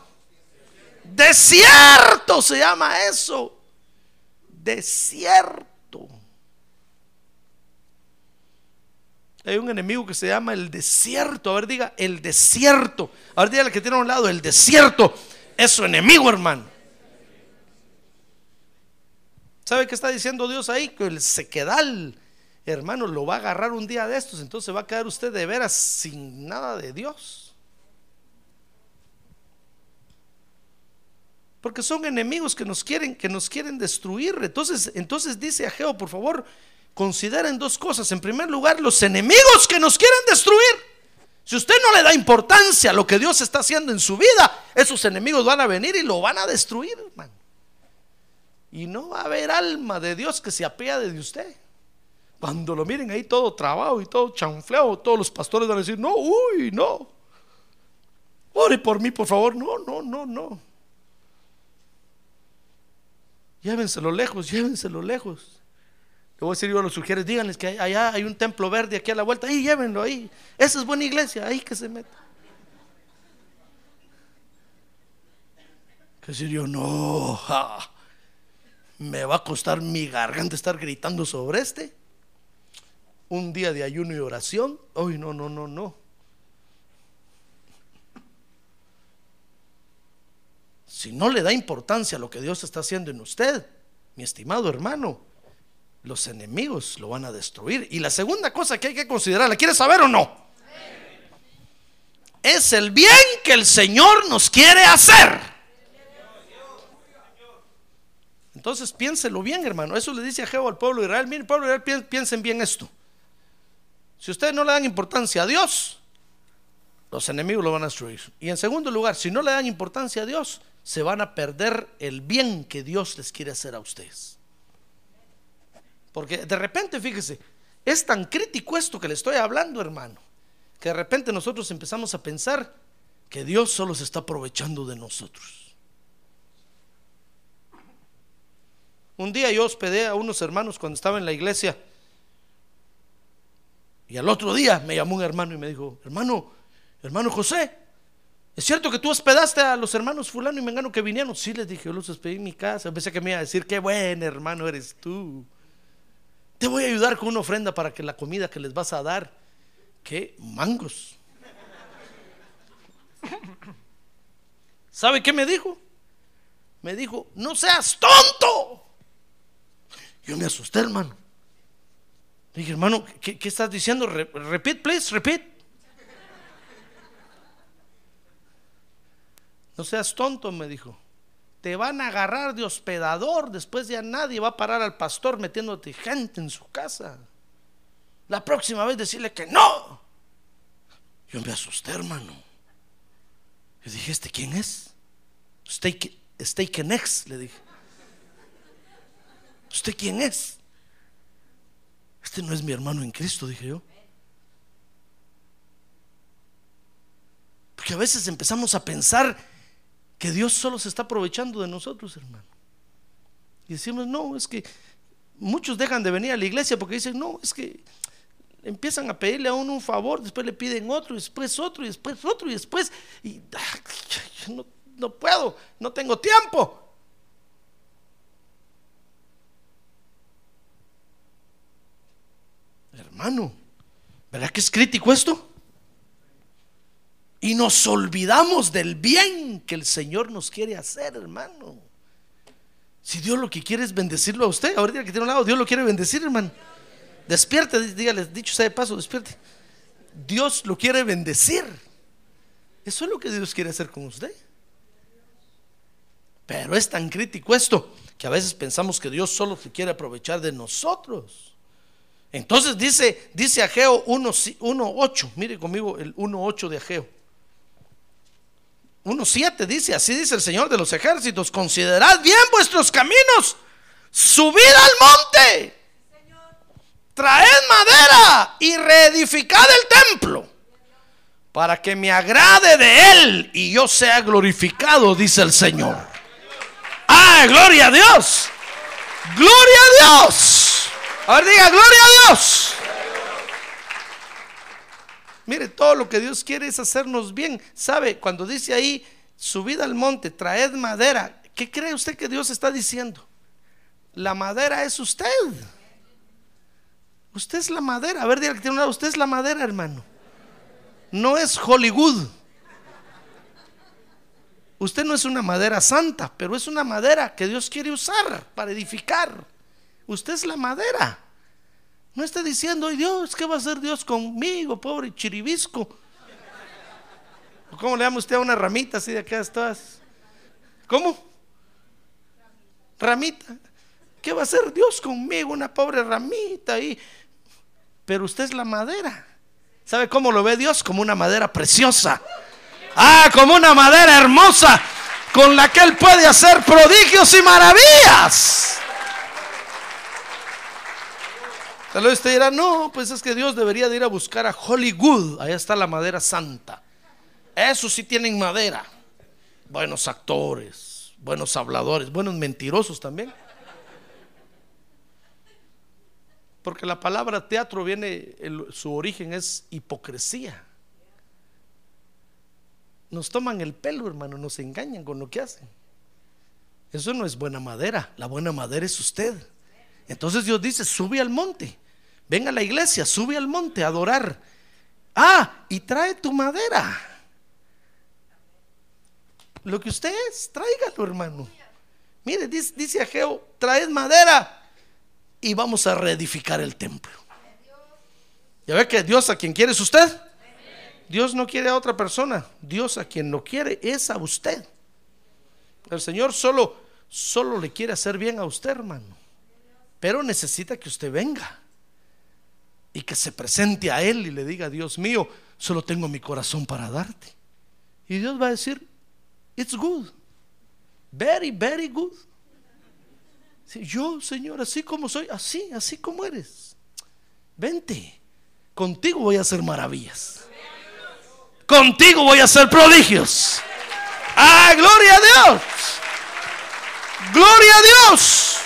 Desierto se llama eso. Desierto. Hay un enemigo que se llama el desierto. A ver, diga, el desierto. A ver, diga el que tiene a un lado, el desierto es su enemigo, hermano. ¿Sabe qué está diciendo Dios ahí? Que el sequedal, hermano, lo va a agarrar un día de estos. Entonces va a quedar usted de veras sin nada de Dios. Porque son enemigos que nos quieren, que nos quieren destruir. Entonces, entonces dice Ageo, por favor, consideren dos cosas. En primer lugar, los enemigos que nos quieren destruir. Si usted no le da importancia a lo que Dios está haciendo en su vida, esos enemigos van a venir y lo van a destruir, hermano. Y no va a haber alma de Dios que se apiade de usted. Cuando lo miren ahí todo trabado y todo chanfleado, todos los pastores van a decir, no, uy, no. Ore por mí, por favor. No, no, no, no. Llévenselo lejos, llévenselo lejos. Le voy a decir yo a los sugieres, díganles que allá hay un templo verde aquí a la vuelta, ahí llévenlo ahí. Esa es buena iglesia, ahí que se meta. Que decir yo, no, me va a costar mi garganta estar gritando sobre este. Un día de ayuno y oración. Uy, no, no, no, no. Si no le da importancia a lo que Dios está haciendo en usted, mi estimado hermano, los enemigos lo van a destruir. Y la segunda cosa que hay que considerar, ¿la quiere saber o no? Es el bien que el Señor nos quiere hacer. Entonces piénselo bien, hermano. Eso le dice a Jehová al pueblo de Israel. Miren, pueblo de Israel, piensen bien esto. Si ustedes no le dan importancia a Dios, los enemigos lo van a destruir. Y en segundo lugar, si no le dan importancia a Dios, se van a perder el bien que Dios les quiere hacer a ustedes. Porque de repente, fíjese, es tan crítico esto que le estoy hablando, hermano, que de repente nosotros empezamos a pensar que Dios solo se está aprovechando de nosotros. Un día yo hospedé a unos hermanos cuando estaba en la iglesia. Y al otro día me llamó un hermano y me dijo, hermano, hermano José, ¿es cierto que tú hospedaste a los hermanos fulano y mengano que vinieron? Sí, les dije, yo los hospedé en mi casa. Pensé que me iba a decir, qué buen hermano eres tú. Te voy a ayudar con una ofrenda para que la comida que les vas a dar, ¿qué? Mangos. ¿Sabe qué me dijo? Me dijo, no seas tonto. Yo me asusté, hermano. dije, hermano, ¿qué, estás diciendo? repeat, please, repeat. No seas tonto, me dijo. Te van a agarrar de hospedador. Después ya nadie va a parar al pastor metiéndote gente en su casa. La próxima vez decirle que no. Yo me asusté, hermano. Le dije, ¿este quién es? Steak, steak Next, le dije. ¿Usted quién es? Este no es mi hermano en Cristo, dije yo. Porque a veces empezamos a pensar que Dios solo se está aprovechando de nosotros, hermano. Y decimos, no, es que muchos dejan de venir a la iglesia porque dicen, no, es que empiezan a pedirle a uno un favor, después le piden otro, y después otro, y después otro, y después, y no, no puedo, no tengo tiempo. Hermano, ¿verdad que es crítico esto? Y nos olvidamos del bien que el Señor nos quiere hacer, hermano. Si Dios lo que quiere es bendecirlo a usted, ahorita que tiene un lado, Dios lo quiere bendecir, hermano. Despierte, dígale, dicho sea de paso, despierte. Dios lo quiere bendecir. Eso es lo que Dios quiere hacer con usted. Pero es tan crítico esto que a veces pensamos que Dios solo se quiere aprovechar de nosotros. Entonces dice, dice Ageo 1.8, mire conmigo el 1.8 de Ageo. 1.7 dice, así dice el Señor de los ejércitos, considerad bien vuestros caminos, subid al monte, traed madera y reedificad el templo, para que me agrade de él y yo sea glorificado, dice el Señor. Ah, gloria a Dios, gloria a Dios. A ver, diga, gloria a Dios. Mire, todo lo que Dios quiere es hacernos bien. ¿Sabe? Cuando dice ahí, subid al monte, traed madera, ¿qué cree usted que Dios está diciendo? La madera es usted. Usted es la madera. A ver, diga que tiene una, usted es la madera, hermano. No es Hollywood. Usted no es una madera santa, pero es una madera que Dios quiere usar para edificar. Usted es la madera. No está diciendo, ay Dios, ¿qué va a hacer Dios conmigo, pobre chiribisco? ¿Cómo le llama usted a una ramita así de acá estás? ¿Cómo? Ramita. ¿Qué va a hacer Dios conmigo, una pobre ramita ahí? Pero usted es la madera. ¿Sabe cómo lo ve Dios? Como una madera preciosa. Ah, como una madera hermosa con la que Él puede hacer prodigios y maravillas. Tal vez usted dirá, no, pues es que Dios debería de ir a buscar a Hollywood. Allá está la madera santa. Eso sí tienen madera. Buenos actores, buenos habladores, buenos mentirosos también. Porque la palabra teatro viene, su origen es hipocresía. Nos toman el pelo, hermano, nos engañan con lo que hacen. Eso no es buena madera. La buena madera es usted. Entonces Dios dice, sube al monte ven a la iglesia, sube al monte a adorar. Ah, y trae tu madera. Lo que usted es, tráigalo, hermano. Mire, dice, dice Ageo, traed madera y vamos a reedificar el templo. ¿Ya ve que Dios a quien quiere es usted? Dios no quiere a otra persona. Dios a quien lo quiere es a usted. El Señor solo, solo le quiere hacer bien a usted, hermano. Pero necesita que usted venga y que se presente a Él y le diga, Dios mío, solo tengo mi corazón para darte. Y Dios va a decir, it's good. Very, very good. Yo, Señor, así como soy, así, así como eres. Vente, contigo voy a hacer maravillas. Contigo voy a hacer prodigios. ¡Ah, gloria a Dios! ¡Gloria a Dios!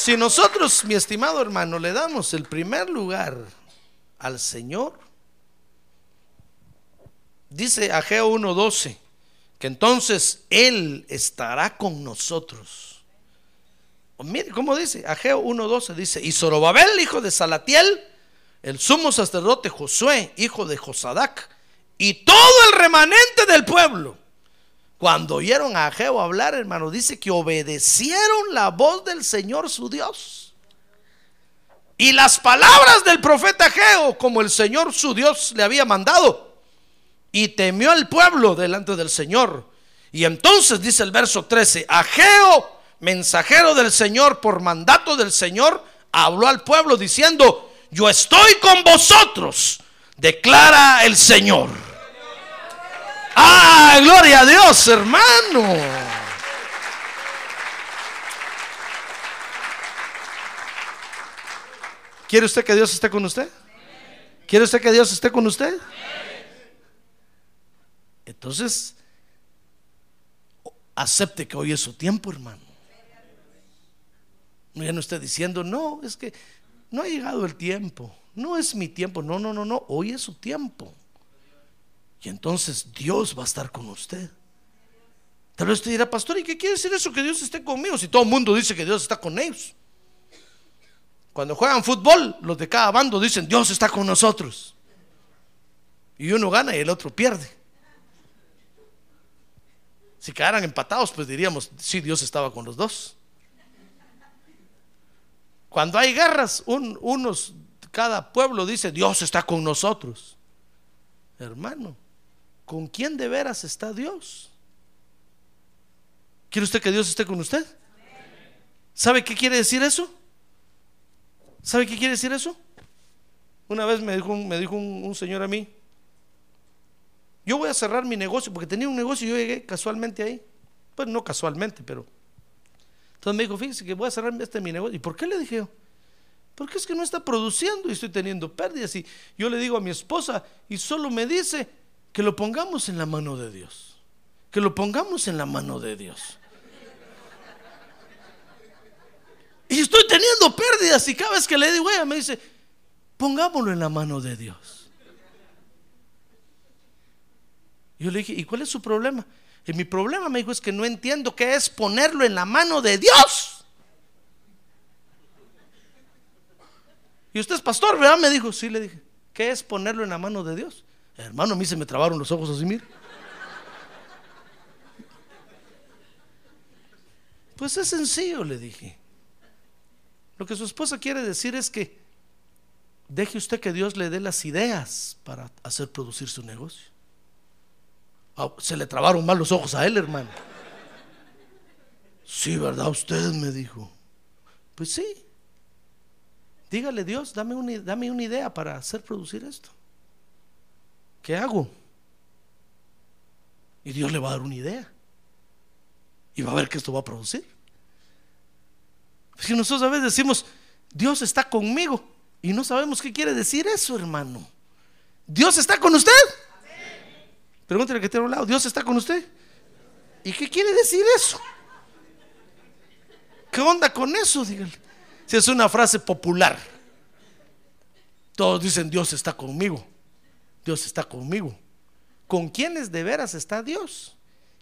Si nosotros, mi estimado hermano, le damos el primer lugar al Señor, dice Ageo 1.12, que entonces Él estará con nosotros. Mire cómo dice, Ageo 1.12 dice, y Zorobabel, hijo de Salatiel, el sumo sacerdote Josué, hijo de Josadac, y todo el remanente del pueblo, cuando oyeron a Ageo hablar, hermano, dice que obedecieron la voz del Señor su Dios. Y las palabras del profeta Ageo, como el Señor su Dios le había mandado. Y temió el pueblo delante del Señor. Y entonces dice el verso 13, Ageo, mensajero del Señor, por mandato del Señor, habló al pueblo diciendo, yo estoy con vosotros, declara el Señor. Ah, gloria a Dios, hermano. ¿Quiere usted que Dios esté con usted? ¿Quiere usted que Dios esté con usted? Entonces, acepte que hoy es su tiempo, hermano. No ya no esté diciendo, no, es que no ha llegado el tiempo. No es mi tiempo. No, no, no, no. Hoy es su tiempo. Y entonces Dios va a estar con usted. Tal vez usted dirá, pastor, ¿y qué quiere decir eso que Dios esté conmigo? Si todo el mundo dice que Dios está con ellos. Cuando juegan fútbol, los de cada bando dicen, Dios está con nosotros. Y uno gana y el otro pierde. Si quedaran empatados, pues diríamos, sí, Dios estaba con los dos. Cuando hay guerras, un- unos, cada pueblo dice, Dios está con nosotros. Hermano, ¿con quién de veras está Dios? ¿Quiere usted que Dios esté con usted? ¿Sabe qué quiere decir eso? ¿Sabe qué quiere decir eso? Una vez me dijo, un, me dijo un, un señor a mí, yo voy a cerrar mi negocio, porque tenía un negocio y yo llegué casualmente ahí. Pues no casualmente, pero... Entonces me dijo, fíjese que voy a cerrar este mi negocio. ¿Y por qué le dije yo? Porque es que no está produciendo y estoy teniendo pérdidas. Y yo le digo a mi esposa y solo me dice que lo pongamos en la mano de Dios. Que lo pongamos en la mano de Dios. Y estoy teniendo pérdidas y cada vez que le digo, ella me dice, pongámoslo en la mano de Dios. Yo le dije, ¿y cuál es su problema? Y mi problema, me dijo, es que no entiendo qué es ponerlo en la mano de Dios. Y usted es pastor, ¿verdad? Me dijo, sí, le dije, ¿qué es ponerlo en la mano de Dios? Hermano, a mí se me trabaron los ojos así, mire. Pues es sencillo, le dije. Lo que su esposa quiere decir es que deje usted que Dios le dé las ideas para hacer producir su negocio. Ah, Se le trabaron mal los ojos a él, hermano. Sí, ¿verdad? Usted me dijo. Pues sí. Dígale, Dios, dame una, dame una idea para hacer producir esto. ¿Qué hago? Y Dios le va a dar una idea. Y va a ver que esto va a producir. Si nosotros a veces decimos, Dios está conmigo. Y no sabemos qué quiere decir eso, hermano. Dios está con usted. Pregúntale que tiene a un lado, Dios está con usted. ¿Y qué quiere decir eso? ¿Qué onda con eso? Dígale. Si es una frase popular. Todos dicen, Dios está conmigo. Dios está conmigo. ¿Con quiénes de veras está Dios?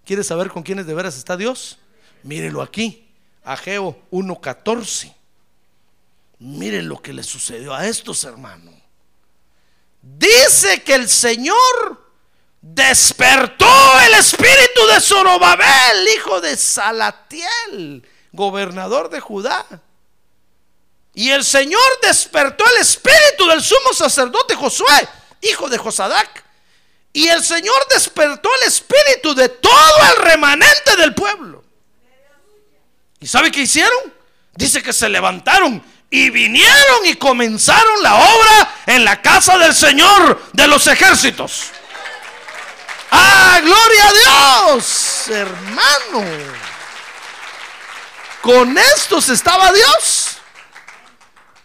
¿Quieres saber con quiénes de veras está Dios? Mírelo aquí. Ageo 1.14. Miren lo que le sucedió a estos hermanos. Dice que el Señor despertó el espíritu de Zorobabel, hijo de Salatiel, gobernador de Judá. Y el Señor despertó el espíritu del sumo sacerdote Josué, hijo de Josadac. Y el Señor despertó el espíritu de todo el remanente del pueblo. ¿Y sabe qué hicieron? Dice que se levantaron y vinieron y comenzaron la obra en la casa del Señor de los ejércitos. ¡Ah, gloria a Dios, hermano! Con estos estaba Dios.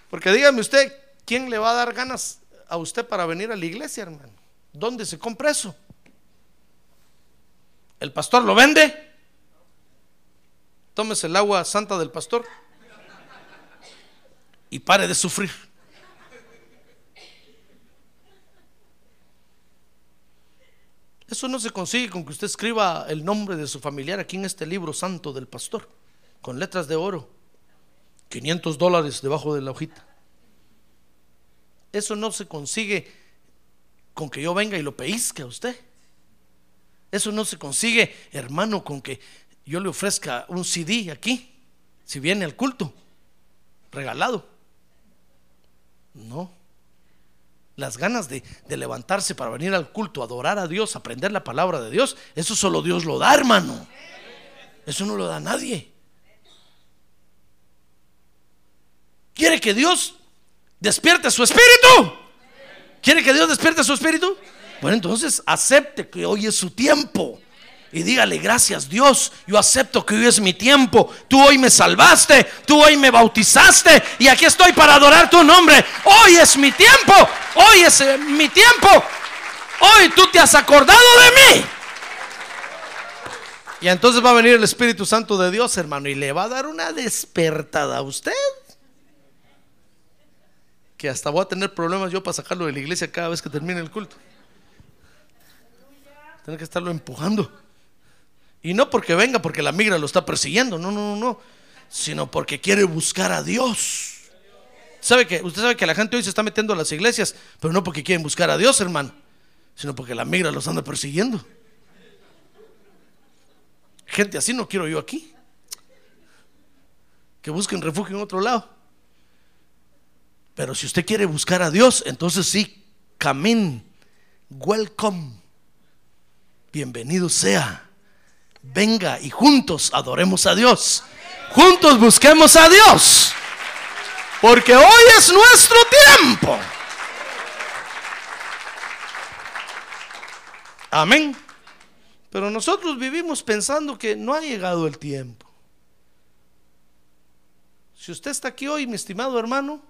Porque dígame usted, ¿quién le va a dar ganas a usted para venir a la iglesia, hermano? ¿Dónde se compra eso? ¿El pastor lo vende? Tómese el agua santa del pastor y pare de sufrir. Eso no se consigue con que usted escriba el nombre de su familiar aquí en este libro santo del pastor, con letras de oro, 500 dólares debajo de la hojita. Eso no se consigue con que yo venga y lo peizque a usted. Eso no se consigue, hermano, con que yo le ofrezca un CD aquí, si viene al culto, regalado. No. Las ganas de, levantarse para venir al culto, adorar a Dios, aprender la palabra de Dios, eso solo Dios lo da, hermano. Eso no lo da nadie. ¿Quiere que Dios despierte su espíritu? ¿Quiere que Dios despierte su espíritu? Bueno, entonces acepte que hoy es su tiempo y dígale, gracias Dios, yo acepto que hoy es mi tiempo. Tú hoy me salvaste, tú hoy me bautizaste y aquí estoy para adorar tu nombre. Hoy es mi tiempo, hoy es eh, mi tiempo. Hoy tú te has acordado de mí. Y entonces va a venir el Espíritu Santo de Dios, hermano, y le va a dar una despertada a usted. Que hasta voy a tener problemas yo para sacarlo de la iglesia cada vez que termine el culto. Tener que estarlo empujando. Y no porque venga porque la migra lo está persiguiendo, no, no, no, no, sino porque quiere buscar a Dios. ¿Sabe que usted sabe que la gente hoy se está metiendo a las iglesias, pero no porque quieren buscar a Dios, hermano, sino porque la migra los anda persiguiendo. Gente así no quiero yo aquí. Que busquen refugio en otro lado. Pero si usted quiere buscar a Dios, entonces sí, camín, welcome, bienvenido sea venga y juntos adoremos a Dios. Juntos busquemos a Dios. Porque hoy es nuestro tiempo. Amén. Pero nosotros vivimos pensando que no ha llegado el tiempo. Si usted está aquí hoy, mi estimado hermano,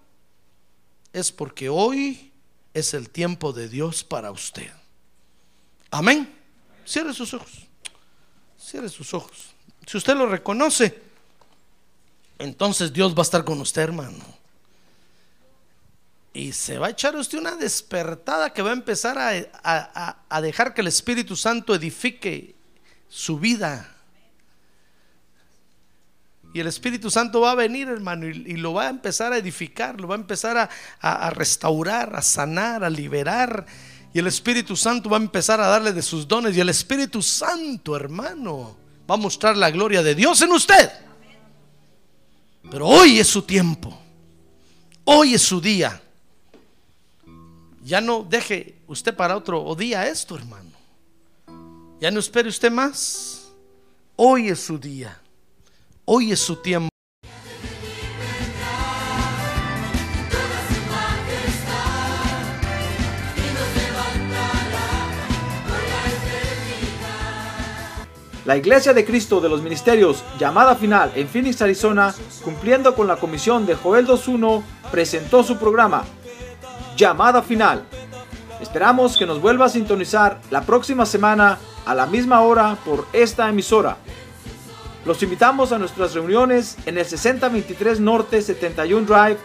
es porque hoy es el tiempo de Dios para usted. Amén. Cierre sus ojos. Cierre sus ojos. Si usted lo reconoce, entonces Dios va a estar con usted, hermano. Y se va a echar usted una despertada que va a empezar a, a, dejar que el Espíritu Santo edifique su vida. Y el Espíritu Santo va a venir, hermano, y, lo va a empezar a edificar, lo va a empezar a, a, restaurar, a sanar, a liberar. Y el Espíritu Santo va a empezar a darle de sus dones. Y el Espíritu Santo, hermano, va a mostrar la gloria de Dios en usted. Pero hoy es su tiempo. Hoy es su día. Ya no deje usted para otro día esto, hermano. Ya no espere usted más. Hoy es su día. Hoy es su tiempo. La Iglesia de Cristo de los Ministerios, llamada final en Phoenix, Arizona, cumpliendo con la comisión de Joel 2.1, presentó su programa, Llamada Final. Esperamos que nos vuelva a sintonizar la próxima semana a la misma hora por esta emisora. Los invitamos a nuestras reuniones en el 6023 Norte 71 Drive,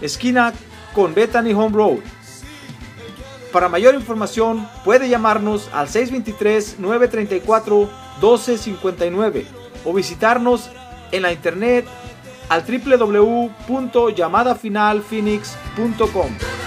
esquina con Bethany Home Road. Para mayor información puede llamarnos al 623-934-1259 o visitarnos en la internet al www.llamadafinalphoenix.com.